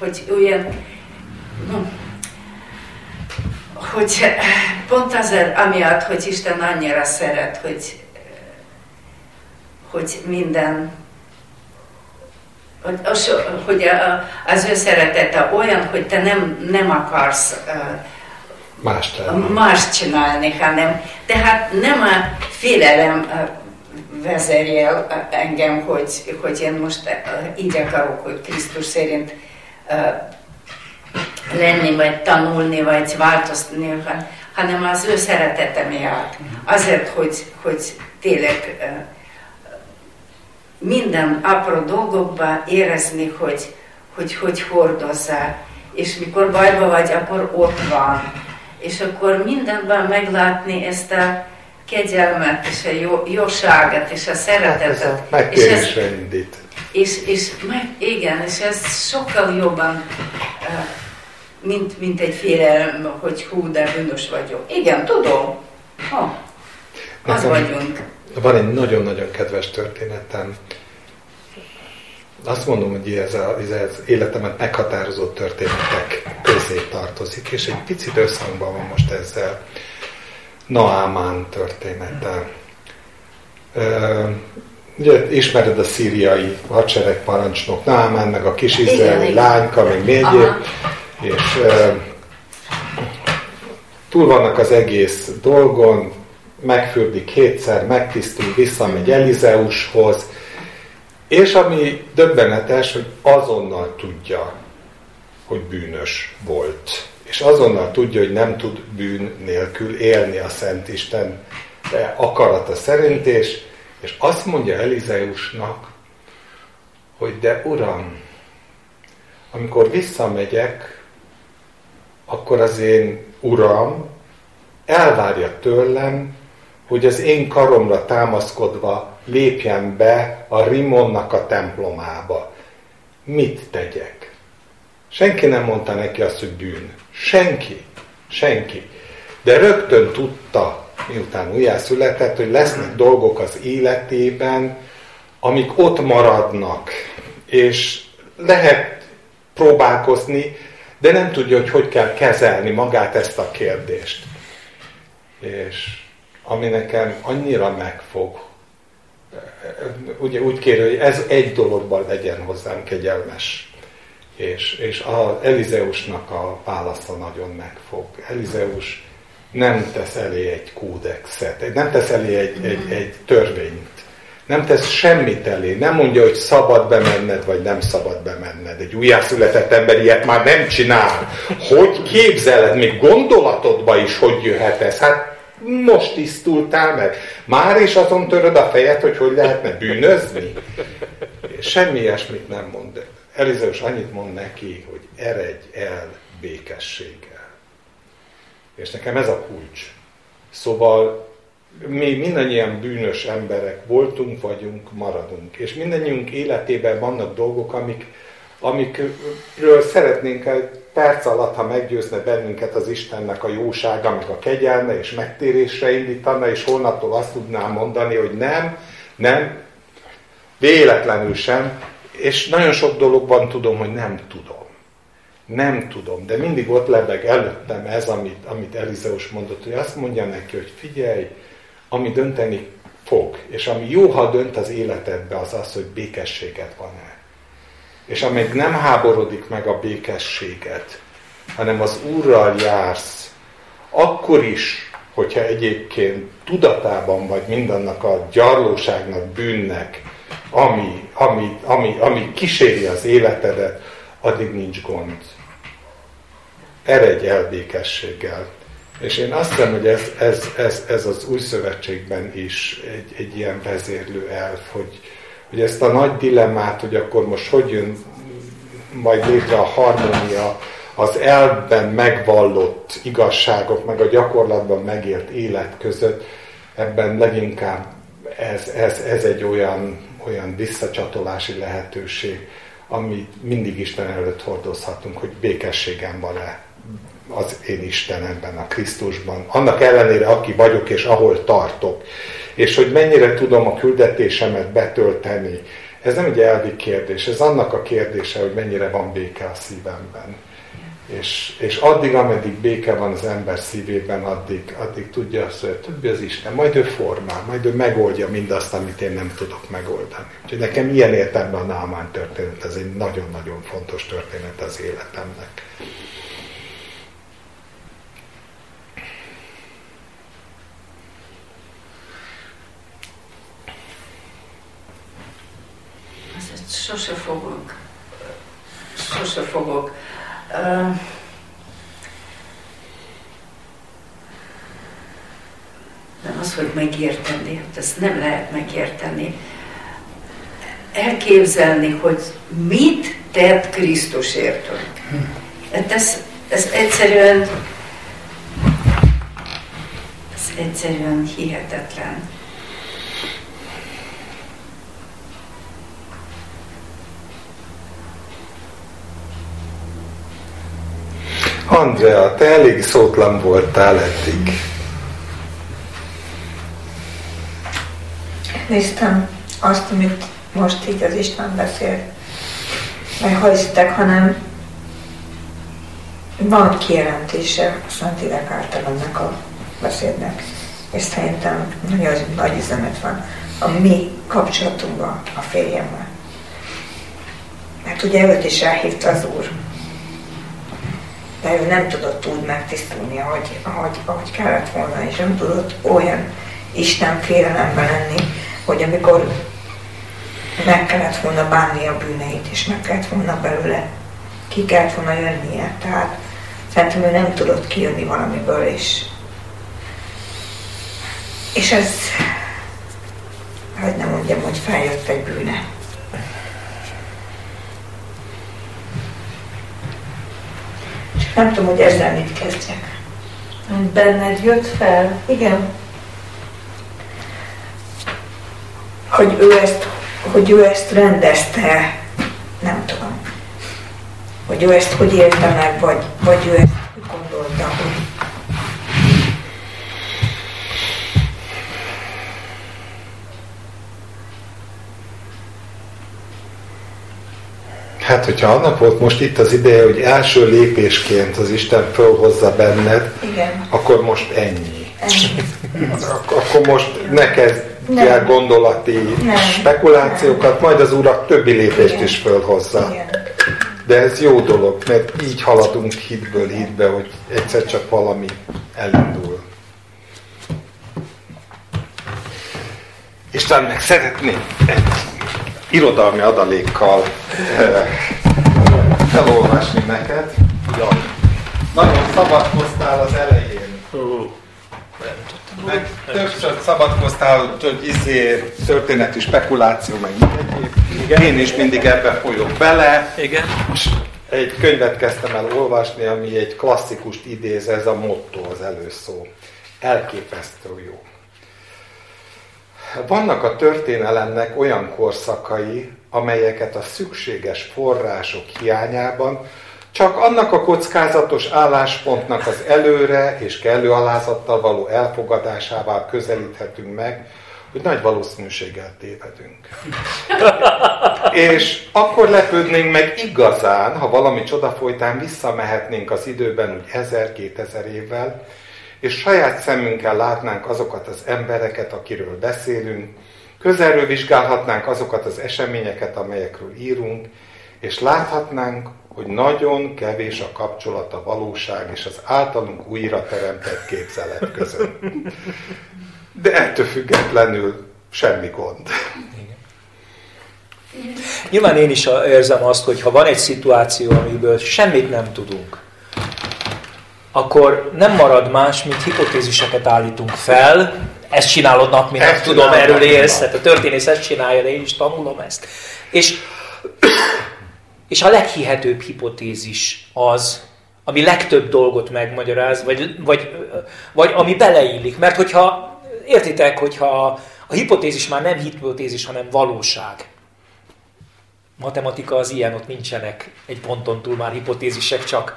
hogy olyan, no, hogy pont azért, amiatt, hogy Isten annyira szeret, hogy, hogy minden hogy, az, hogy az ő szeretete olyan, hogy te nem, nem akarsz más más csinálni, hanem tehát nem a félelem vezérjel engem, hogy, hogy én most így akarok, hogy Krisztus szerint lenni, vagy tanulni, vagy változtatni, hanem az ő szeretete miatt. Azért, hogy, hogy tényleg minden apró dolgokban érezni, hogy hogy, hogy hordozzá. És mikor bajba vagy, akkor ott van. És akkor mindenben meglátni ezt a kegyelmet, és a jó, jóságot, és a szeretetet. Hát és ez indít. És, és meg, igen, és ez sokkal jobban, mint, mint egy félelem, hogy hú, de bűnös vagyok. Igen, tudom. Ha, az vagyunk. Van egy nagyon-nagyon kedves történetem. Azt mondom, hogy ez, a, ez életemet meghatározó történetek közé tartozik, és egy picit összhangban van most ezzel. Naámán története. Ugye ismered a szíriai hadsereg parancsnok Naamán, meg a kis izraeli lányka, még még és e, túl vannak az egész dolgon, megfürdik kétszer, megtisztul, visszamegy Elizeushoz, és ami döbbenetes, hogy azonnal tudja, hogy bűnös volt. És azonnal tudja, hogy nem tud bűn nélkül élni a Szent Isten akarata szerint, és, és azt mondja Elizeusnak, hogy de Uram, amikor visszamegyek, akkor az én Uram elvárja tőlem, hogy az én karomra támaszkodva lépjen be a Rimonnak a templomába. Mit tegyek? Senki nem mondta neki azt, hogy bűn. Senki. Senki. De rögtön tudta, miután újjászületett, hogy lesznek dolgok az életében, amik ott maradnak, és lehet próbálkozni, de nem tudja, hogy hogy kell kezelni magát ezt a kérdést. És ami nekem annyira megfog, ugye úgy kér, hogy ez egy dologban legyen hozzám kegyelmes. És, és a Elizeusnak a válasza nagyon megfog. Elizeus nem tesz elé egy kódexet, nem tesz elé egy, egy, egy törvényt, nem tesz semmit elé, nem mondja, hogy szabad bemenned, vagy nem szabad bemenned. Egy újjászületett ember ilyet már nem csinál. Hogy képzeled, még gondolatodba is hogy jöhet ez? Hát most tisztultál meg. Már is azon töröd a fejed, hogy hogy lehetne bűnözni? Semmi ilyesmit nem mond. Elizeus annyit mond neki, hogy eredj el békességgel. És nekem ez a kulcs. Szóval mi mindannyian bűnös emberek voltunk, vagyunk, maradunk. És mindannyiunk életében vannak dolgok, amik, amikről szeretnénk egy perc alatt, ha meggyőzne bennünket az Istennek a jósága, meg a kegyelme, és megtérésre indítana, és holnaptól azt tudnám mondani, hogy nem, nem, véletlenül sem, és nagyon sok dologban tudom, hogy nem tudom. Nem tudom, de mindig ott lebeg előttem ez, amit, amit Elizeus mondott, hogy azt mondja neki, hogy figyelj, ami dönteni fog, és ami jó, ha dönt az életedbe, az az, hogy békességet van-e. És amíg nem háborodik meg a békességet, hanem az Úrral jársz, akkor is, hogyha egyébként tudatában vagy mindannak a gyarlóságnak, bűnnek, ami, ami, ami, ami kíséri az életedet, addig nincs gond. Eredj el békességgel. És én azt hiszem, hogy ez, ez, ez, ez az új szövetségben is egy, egy ilyen vezérlő elf, hogy, hogy ezt a nagy dilemmát, hogy akkor most hogy jön majd létre a harmónia, az elben megvallott igazságok, meg a gyakorlatban megért élet között, ebben leginkább ez, ez, ez egy olyan, olyan visszacsatolási lehetőség, amit mindig Isten előtt hordozhatunk, hogy békességem van-e az én Istenemben, a Krisztusban. Annak ellenére, aki vagyok és ahol tartok. És hogy mennyire tudom a küldetésemet betölteni. Ez nem egy elvi kérdés, ez annak a kérdése, hogy mennyire van béke a szívemben. És, és addig, ameddig béke van az ember szívében, addig, addig tudja azt, hogy többi az Isten, majd ő formál, majd ő megoldja mindazt, amit én nem tudok megoldani. Úgyhogy nekem ilyen értelemben a Námán történet, ez egy nagyon-nagyon fontos történet az életemnek. Sose fogok, sose fogok nem az, hogy megérteni, hát ezt nem lehet megérteni. Elképzelni, hogy mit tett Krisztus értünk. Hát ez, ez egyszerűen ez egyszerűen hihetetlen. Andrea, te elég szótlan voltál eddig. Néztem azt, amit most így az Isten beszél. Mert ha hiszitek, hanem van kijelentése a Szentélek által ennek a beszédnek. És szerintem nagyon nagy üzenet van a mi kapcsolatunkban a férjemmel. Mert ugye őt is elhívta az Úr de ő nem tudott úgy megtisztulni, ahogy, ahogy, ahogy kellett volna, és nem tudott olyan Isten félelemben lenni, hogy amikor meg kellett volna bánni a bűneit, és meg kellett volna belőle, ki kellett volna jönnie. Tehát szerintem ő nem tudott kijönni valamiből, és, és ez, hogy nem mondjam, hogy feljött egy bűne. Nem tudom, hogy ezzel mit kezdjek. Benned jött fel? Igen. Hogy ő ezt, hogy ő ezt rendezte, nem tudom. Hogy ő ezt hogy élte meg, vagy, vagy ő ezt hogy gondolta, hogy Hát, hogyha annak volt most itt az ideje, hogy első lépésként az Isten fölhozza benned, Igen. akkor most ennyi. ennyi. Ak- akkor most ne kezdj el gondolati Nem. spekulációkat, majd az Úr többi lépést Igen. is fölhozza. Igen. De ez jó dolog, mert így haladunk hitből hitbe, hogy egyszer csak valami elindul. Istennek szeretnék egy irodalmi adalékkal eh, felolvasni neked. Jaj. Nagyon szabadkoztál az elején. Meg többször szabadkoztál, hogy izé, történeti spekuláció, meg mindegyéb. Igen. Én is mindig ebbe folyok bele. Igen. Egy könyvet kezdtem el olvasni, ami egy klasszikust idéz, ez a motto, az előszó. Elképesztő jó. Vannak a történelemnek olyan korszakai, amelyeket a szükséges források hiányában csak annak a kockázatos álláspontnak az előre és kellő alázattal való elfogadásával közelíthetünk meg, hogy nagy valószínűséggel tévedünk. és akkor lepődnénk meg igazán, ha valami csoda folytán visszamehetnénk az időben úgy ezer-kétezer évvel, és saját szemünkkel látnánk azokat az embereket, akiről beszélünk, közelről vizsgálhatnánk azokat az eseményeket, amelyekről írunk, és láthatnánk, hogy nagyon kevés a kapcsolat a valóság és az általunk újra teremtett képzelet között. De ettől függetlenül semmi gond. Nyilván én is érzem azt, hogy ha van egy szituáció, amiből semmit nem tudunk, akkor nem marad más, mint hipotéziseket állítunk fel. Ezt csinálod nap, mint Ezt nap, tudom, erről élsz, nap. hát a történész ezt csinálja, de én is tanulom ezt. És és a leghihetőbb hipotézis az, ami legtöbb dolgot megmagyaráz, vagy, vagy, vagy ami beleillik. Mert hogyha, értitek, hogyha a hipotézis már nem hipotézis, hanem valóság. Matematika az ilyen, ott nincsenek egy ponton túl már hipotézisek, csak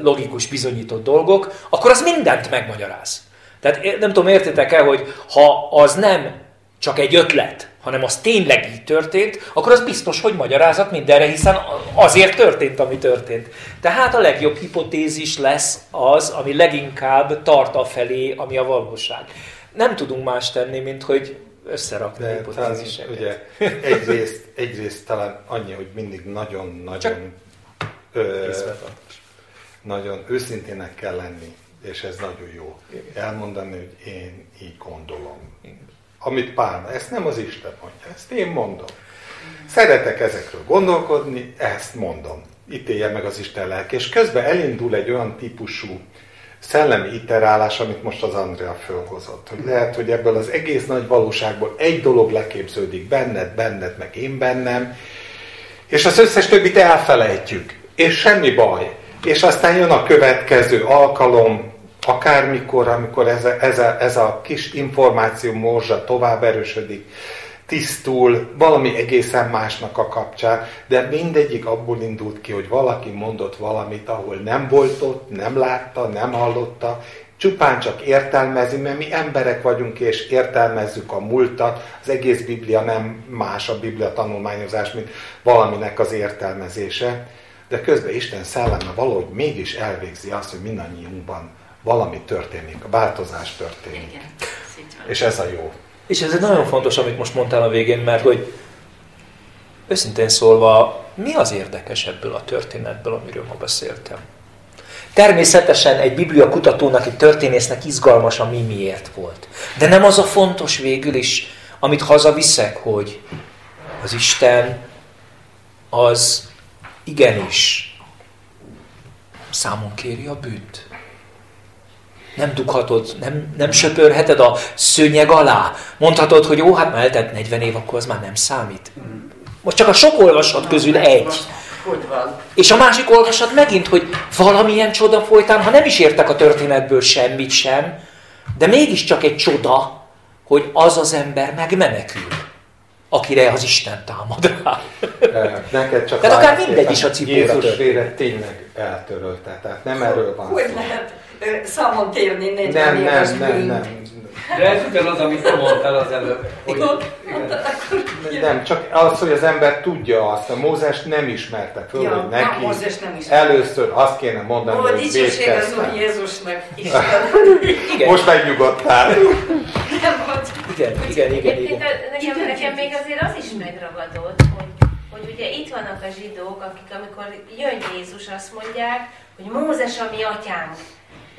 logikus, bizonyított dolgok, akkor az mindent megmagyaráz. Tehát nem tudom, értitek-e, hogy ha az nem csak egy ötlet, hanem az tényleg így történt, akkor az biztos, hogy magyarázat mindenre, hiszen azért történt, ami történt. Tehát a legjobb hipotézis lesz az, ami leginkább tart a felé, ami a valóság. Nem tudunk más tenni, mint hogy összerakni De hipotéziseket. ugye egyrészt, egyrészt talán annyi, hogy mindig nagyon-nagyon ö, nagyon őszintének kell lenni, és ez nagyon jó. Elmondani, hogy én így gondolom. Amit Pál, ezt nem az Isten mondja, ezt én mondom. Szeretek ezekről gondolkodni, ezt mondom. Ítélje meg az Isten lelke. És közben elindul egy olyan típusú szellemi iterálás, amit most az Andrea fölhozott. Hogy lehet, hogy ebből az egész nagy valóságból egy dolog leképződik benned, benned, meg én bennem, és az összes többit elfelejtjük. És semmi baj. És aztán jön a következő alkalom, akármikor, amikor ez a, ez a, ez a kis információ morzsa tovább erősödik, tisztul, valami egészen másnak a kapcsán, de mindegyik abból indult ki, hogy valaki mondott valamit, ahol nem volt ott, nem látta, nem hallotta, csupán csak értelmezi, mert mi emberek vagyunk és értelmezzük a múltat, az egész Biblia nem más a Biblia tanulmányozás, mint valaminek az értelmezése, de közben Isten szelleme valahogy mégis elvégzi azt, hogy mindannyiunkban valami történik, a változás történik. Igen. És ez a jó. És ez egy nagyon fontos, amit most mondtál a végén, mert hogy őszintén szólva, mi az érdekes ebből a történetből, amiről ma beszéltem? Természetesen egy biblia kutatónak, egy történésznek izgalmas, ami miért volt. De nem az a fontos végül is, amit hazaviszek, hogy az Isten az igenis számon kéri a bűnt. Nem dughatod, nem, nem söpörheted a szőnyeg alá. Mondhatod, hogy jó, hát már eltelt 40 év, akkor az már nem számít. Most csak a sok olvasat közül egy. Hogy van? És a másik olvasat megint, hogy valamilyen csoda folytán, ha nem is értek a történetből semmit sem, de mégiscsak egy csoda, hogy az az ember megmenekül, akire az Isten támad rá. Neked csak Tehát akár mindegy is a cipóra Jézus vére tényleg eltörölte, tehát nem erről van Hogy szó. lehet számon térni 40 Nem, éves nem, nem, nem. De ez ugyanaz, amit te mondtál az előbb. Hogy, igen. Nem, csak az, hogy az ember tudja azt, a Mózes nem ismerte föl, Ja, hogy nem, neki Mózes nem is. először azt kéne mondani, Ó, hogy dicsőség az. Úr Jézusnak, Isten. Igen, Most megnyugodtál. Nem volt. igen, igen, igen, igen. nekem, nekem még azért az is megragadott, hogy, hogy ugye itt vannak a zsidók, akik amikor jön Jézus, azt mondják, hogy Mózes a mi atyánk.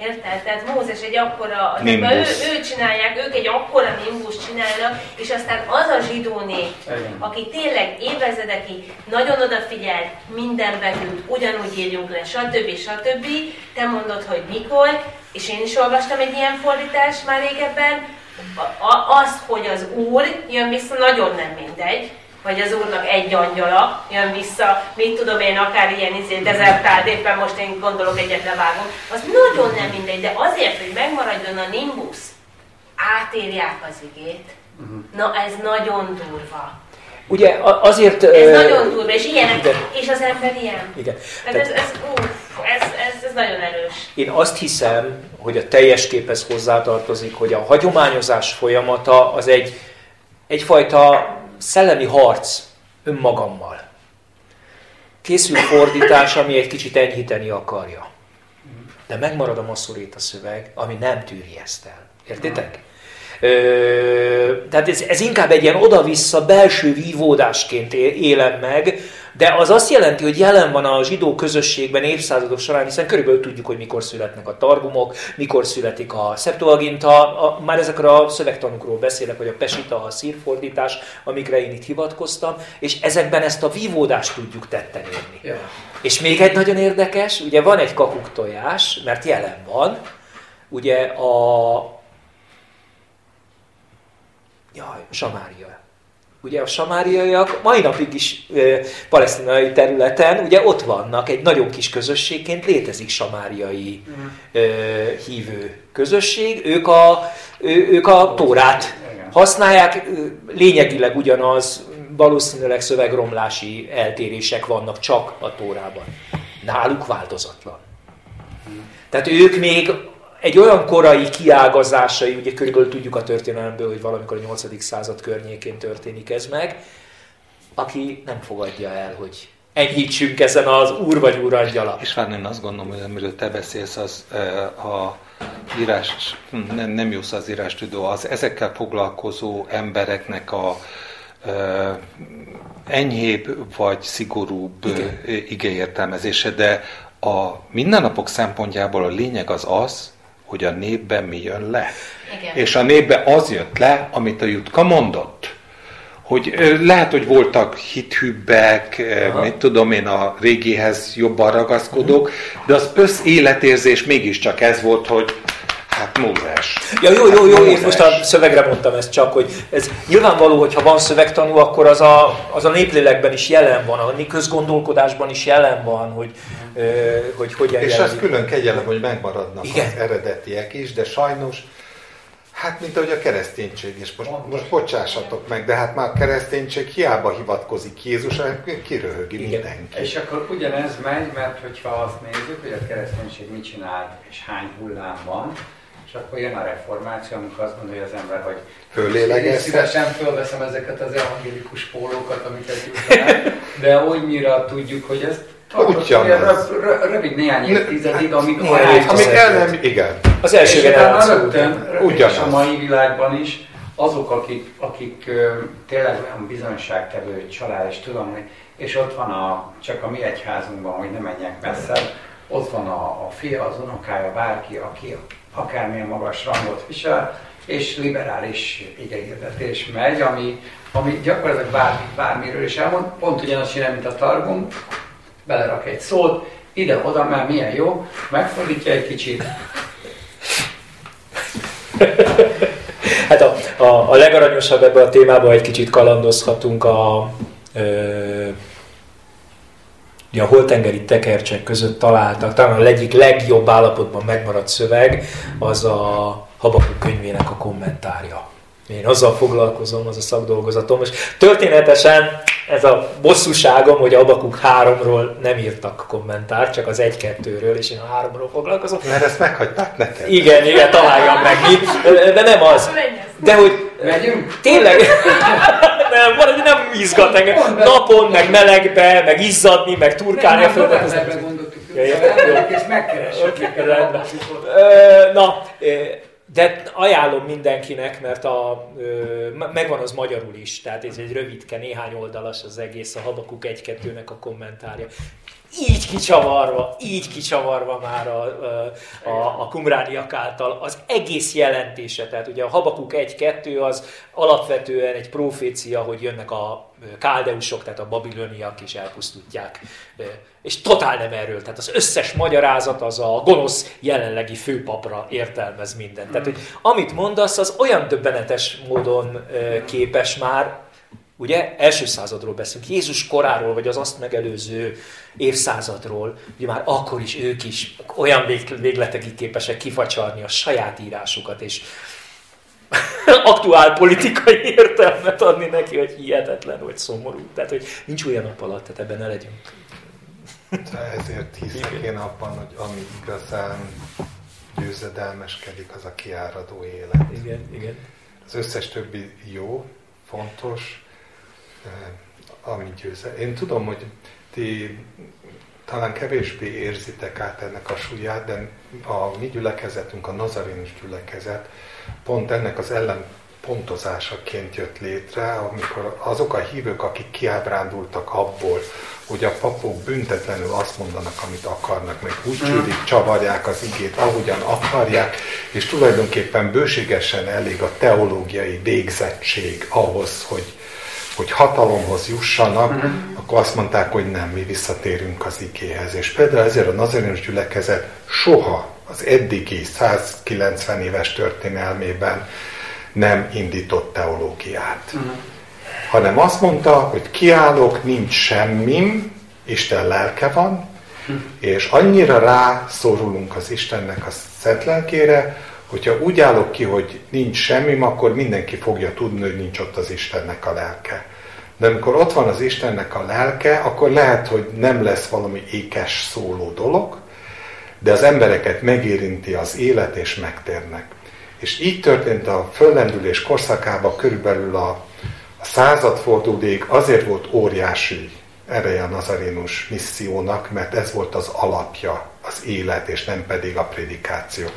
Érted? Tehát Mózes egy akkora, ő, Nimbus. ő csinálják, ők egy akkora nimbus csinálnak, és aztán az a zsidó nép, aki tényleg évezredekig nagyon odafigyelt, minden betűt ugyanúgy írjunk le, stb. stb. Te mondod, hogy mikor, és én is olvastam egy ilyen fordítást már régebben, a- a- az, hogy az Úr jön vissza, nagyon nem mindegy, vagy az Úrnak egy angyala jön vissza, mit tudom én, akár ilyen izé, dezertált, éppen most én gondolok egyet levágom, az nagyon nem mindegy, de azért, hogy megmaradjon a nimbus, átírják az igét, na ez nagyon durva. Ugye azért... Ez ö, nagyon durva, és ilyenek, igen. és az ember ilyen. Igen. Tehát ez, ez, uff, ez, ez, ez nagyon erős. Én azt hiszem, hogy a teljes képhez hozzátartozik, hogy a hagyományozás folyamata az egy, egyfajta szellemi harc önmagammal. Készül fordítás, ami egy kicsit enyhíteni akarja. De megmarad a masszorét szöveg, ami nem tűri ezt el. Értitek? Ö, tehát ez, ez inkább egy ilyen oda-vissza belső vívódásként élem meg, de az azt jelenti, hogy jelen van a zsidó közösségben évszázadok során, hiszen körülbelül tudjuk, hogy mikor születnek a targumok, mikor születik a Septuaginta, a, már ezekről a szövegtanukról beszélek, vagy a Pesita, a szírfordítás, amikre én itt hivatkoztam, és ezekben ezt a vívódást tudjuk tetten érni. Ja. És még egy nagyon érdekes, ugye van egy kakuk tojás, mert jelen van, ugye a... Jaj, Samária. Ugye a samáriaiak mai napig is e, palesztinai területen, ugye ott vannak, egy nagyon kis közösségként létezik samáriai e, hívő közösség, ők a, ő, ők a tórát használják, lényegileg ugyanaz, valószínűleg szövegromlási eltérések vannak csak a tórában. Náluk változatlan. Tehát ők még egy olyan korai kiágazásai, ugye körülbelül tudjuk a történelemből, hogy valamikor a 8. század környékén történik ez meg, aki nem fogadja el, hogy enyhítsünk ezen az úr vagy úr angyala. És várj, én azt gondolom, hogy amiről te beszélsz, az a írás, nem, nem jó az írás tudó, az ezekkel foglalkozó embereknek a enyhébb vagy szigorúbb igeértelmezése, de a mindennapok szempontjából a lényeg az az, hogy a népben mi jön le. Igen. És a népben az jött le, amit a Jutka mondott. Hogy lehet, hogy voltak hithűbbek, Aha. mit tudom én, a régihez jobban ragaszkodók, de az összéletérzés mégiscsak ez volt, hogy Hát Mózes. Ja, jó, jó, jó, én most a szövegre mondtam ezt csak, hogy ez nyilvánvaló, hogy ha van szövegtanú, akkor az a, az a néplélekben is jelen van, a közgondolkodásban is jelen van, hogy, hogy hogyan És az külön kegyelem, hogy megmaradnak Igen. az eredetiek is, de sajnos Hát, mint ahogy a kereszténység is. Most, most bocsássatok meg, de hát már a kereszténység hiába hivatkozik Jézusra, kiröhögi Igen. mindenki. És akkor ugyanez megy, mert hogyha azt nézzük, hogy a kereszténység mit csinál, és hány hullám van, és akkor jön a reformáció, amikor azt gondolja az ember, hogy Föllélegezhet. Szívesen fölveszem ezeket az evangélikus pólókat, amiket jutott de olyannyira tudjuk, hogy ez Ugyanaz. Rövid néhány évtizedig, amik amik el nem, igen. Az első generáció. Ugyanaz. a mai világban is azok, akik, akik tényleg olyan bizonyságtevő család, és tudom, hogy és ott van a, csak a mi egyházunkban, hogy ne menjek messze, ott van a, a fia, az unokája, bárki, aki akármilyen magas rangot visel, és liberális igehirdetés megy, ami, ami gyakorlatilag bármi, bármiről is elmond, pont ugyanazt csinál, mint a Targum, belerak egy szót, ide-oda, már milyen jó, megfordítja egy kicsit. hát a, a, a legaranyosabb ebben a témában egy kicsit kalandozhatunk a, ö, a holtengeri tekercsek között találtak, talán a egyik legjobb állapotban megmaradt szöveg, az a Habakuk könyvének a kommentárja. Én azzal foglalkozom, az a szakdolgozatom, és történetesen ez a bosszúságom, hogy Abakuk 3-ról nem írtak kommentár, csak az 1-2-ről, és én a 3-ról foglalkozom. Mert ezt meghagyták neked? Igen, igen, találjam meg mi. De nem az. De hogy... Megyünk? Tényleg? nem, valahogy nem izgat engem. Napon, meg melegbe, meg izzadni, meg turkálni a földet. Ja, és megkeressük. Na, de ajánlom mindenkinek, mert a, ö, megvan az magyarul is, tehát ez egy rövidke, néhány oldalas az egész, a Habakuk 1-2-nek a kommentárja. Így kicsavarva, így kicsavarva már a, a, a kumrániak által az egész jelentése. Tehát ugye a Habakuk 1-2 az alapvetően egy profécia, hogy jönnek a káldeusok, tehát a babiloniak is elpusztítják és totál nem erről. Tehát az összes magyarázat az a gonosz jelenlegi főpapra értelmez mindent. Tehát, hogy amit mondasz, az olyan döbbenetes módon képes már, ugye, első századról beszélünk, Jézus koráról, vagy az azt megelőző évszázadról, ugye már akkor is ők is olyan végletekig képesek kifacsarni a saját írásukat, és aktuál politikai értelmet adni neki, hogy hihetetlen, vagy szomorú. Tehát, hogy nincs olyan nap alatt, tehát ebben ne legyünk ezért hiszek én abban, hogy ami igazán győzedelmeskedik, az a kiáradó élet. Igen, igen. Az összes többi jó, fontos, eh, ami győze. Én tudom, hogy ti talán kevésbé érzitek át ennek a súlyát, de a mi gyülekezetünk, a nazarénus gyülekezet pont ennek az ellen pontozásaként jött létre, amikor azok a hívők, akik kiábrándultak abból, hogy a papok büntetlenül azt mondanak, amit akarnak, meg úgy csűrik, csavarják az igét, ahogyan akarják, és tulajdonképpen bőségesen elég a teológiai végzettség ahhoz, hogy, hogy hatalomhoz jussanak, uh-huh. akkor azt mondták, hogy nem, mi visszatérünk az igéhez. És például ezért a nazarénus gyülekezet soha az eddigi 190 éves történelmében nem indított teológiát. Uh-huh. hanem azt mondta, hogy kiállok, nincs semmim, Isten lelke van, és annyira rászorulunk az Istennek a szent lelkére, hogyha úgy állok ki, hogy nincs semmim, akkor mindenki fogja tudni, hogy nincs ott az Istennek a lelke. De amikor ott van az Istennek a lelke, akkor lehet, hogy nem lesz valami ékes szóló dolog, de az embereket megérinti az élet, és megtérnek. És így történt a föllendülés korszakában körülbelül a, a századfordulóig azért volt óriási ereje a nazarénus missziónak, mert ez volt az alapja, az élet, és nem pedig a prédikáció.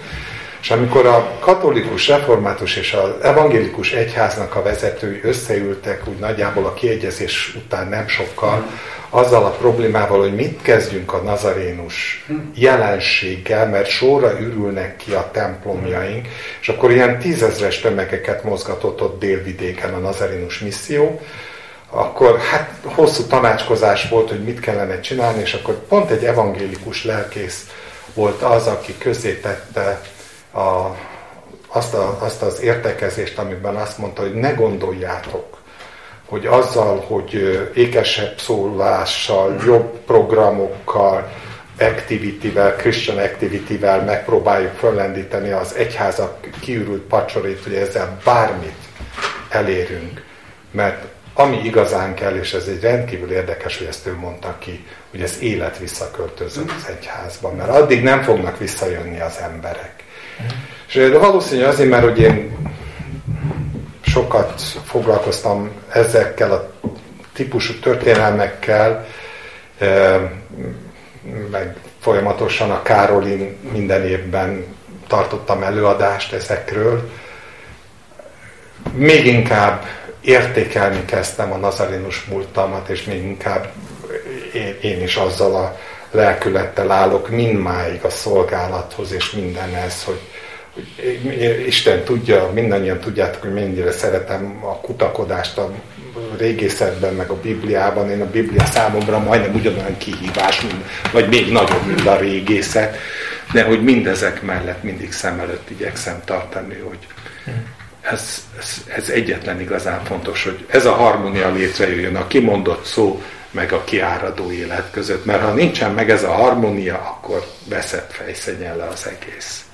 És amikor a katolikus, református és az evangélikus egyháznak a vezetői összeültek, úgy nagyjából a kiegyezés után nem sokkal, azzal a problémával, hogy mit kezdjünk a nazarénus jelenséggel, mert sorra ürülnek ki a templomjaink, és akkor ilyen tízezres tömegeket mozgatott ott délvidéken a nazarénus misszió, akkor hát hosszú tanácskozás volt, hogy mit kellene csinálni, és akkor pont egy evangélikus lelkész volt az, aki közé tette a, azt, a, azt az értekezést, amiben azt mondta, hogy ne gondoljátok, hogy azzal, hogy ékesebb szólással, jobb programokkal, activity-vel, Christian activity-vel megpróbáljuk föllendíteni az egyházak kiürült pacsorét, hogy ezzel bármit elérünk. Mert ami igazán kell, és ez egy rendkívül érdekes, hogy ezt ő mondta ki, hogy ez élet visszaköltözött az egyházba, mert addig nem fognak visszajönni az emberek. És de valószínű azért, mert hogy én sokat foglalkoztam ezekkel a típusú történelmekkel, meg folyamatosan a Károlin minden évben tartottam előadást ezekről. Még inkább értékelni kezdtem a nazarinus múltamat, és még inkább én, is azzal a lelkülettel állok mindmáig a szolgálathoz, és mindenhez, hogy Isten tudja, mindannyian tudjátok, hogy mennyire szeretem a kutakodást a régészetben, meg a Bibliában. Én a Biblia számomra majdnem ugyanolyan kihívás, mint, vagy még nagyobb, mint a régészet, de hogy mindezek mellett mindig szem előtt igyekszem tartani, hogy ez, ez, ez egyetlen igazán fontos, hogy ez a harmónia létrejöjjön, a kimondott szó, meg a kiáradó élet között. Mert ha nincsen meg ez a harmónia, akkor veszett fejszegyen le az egész.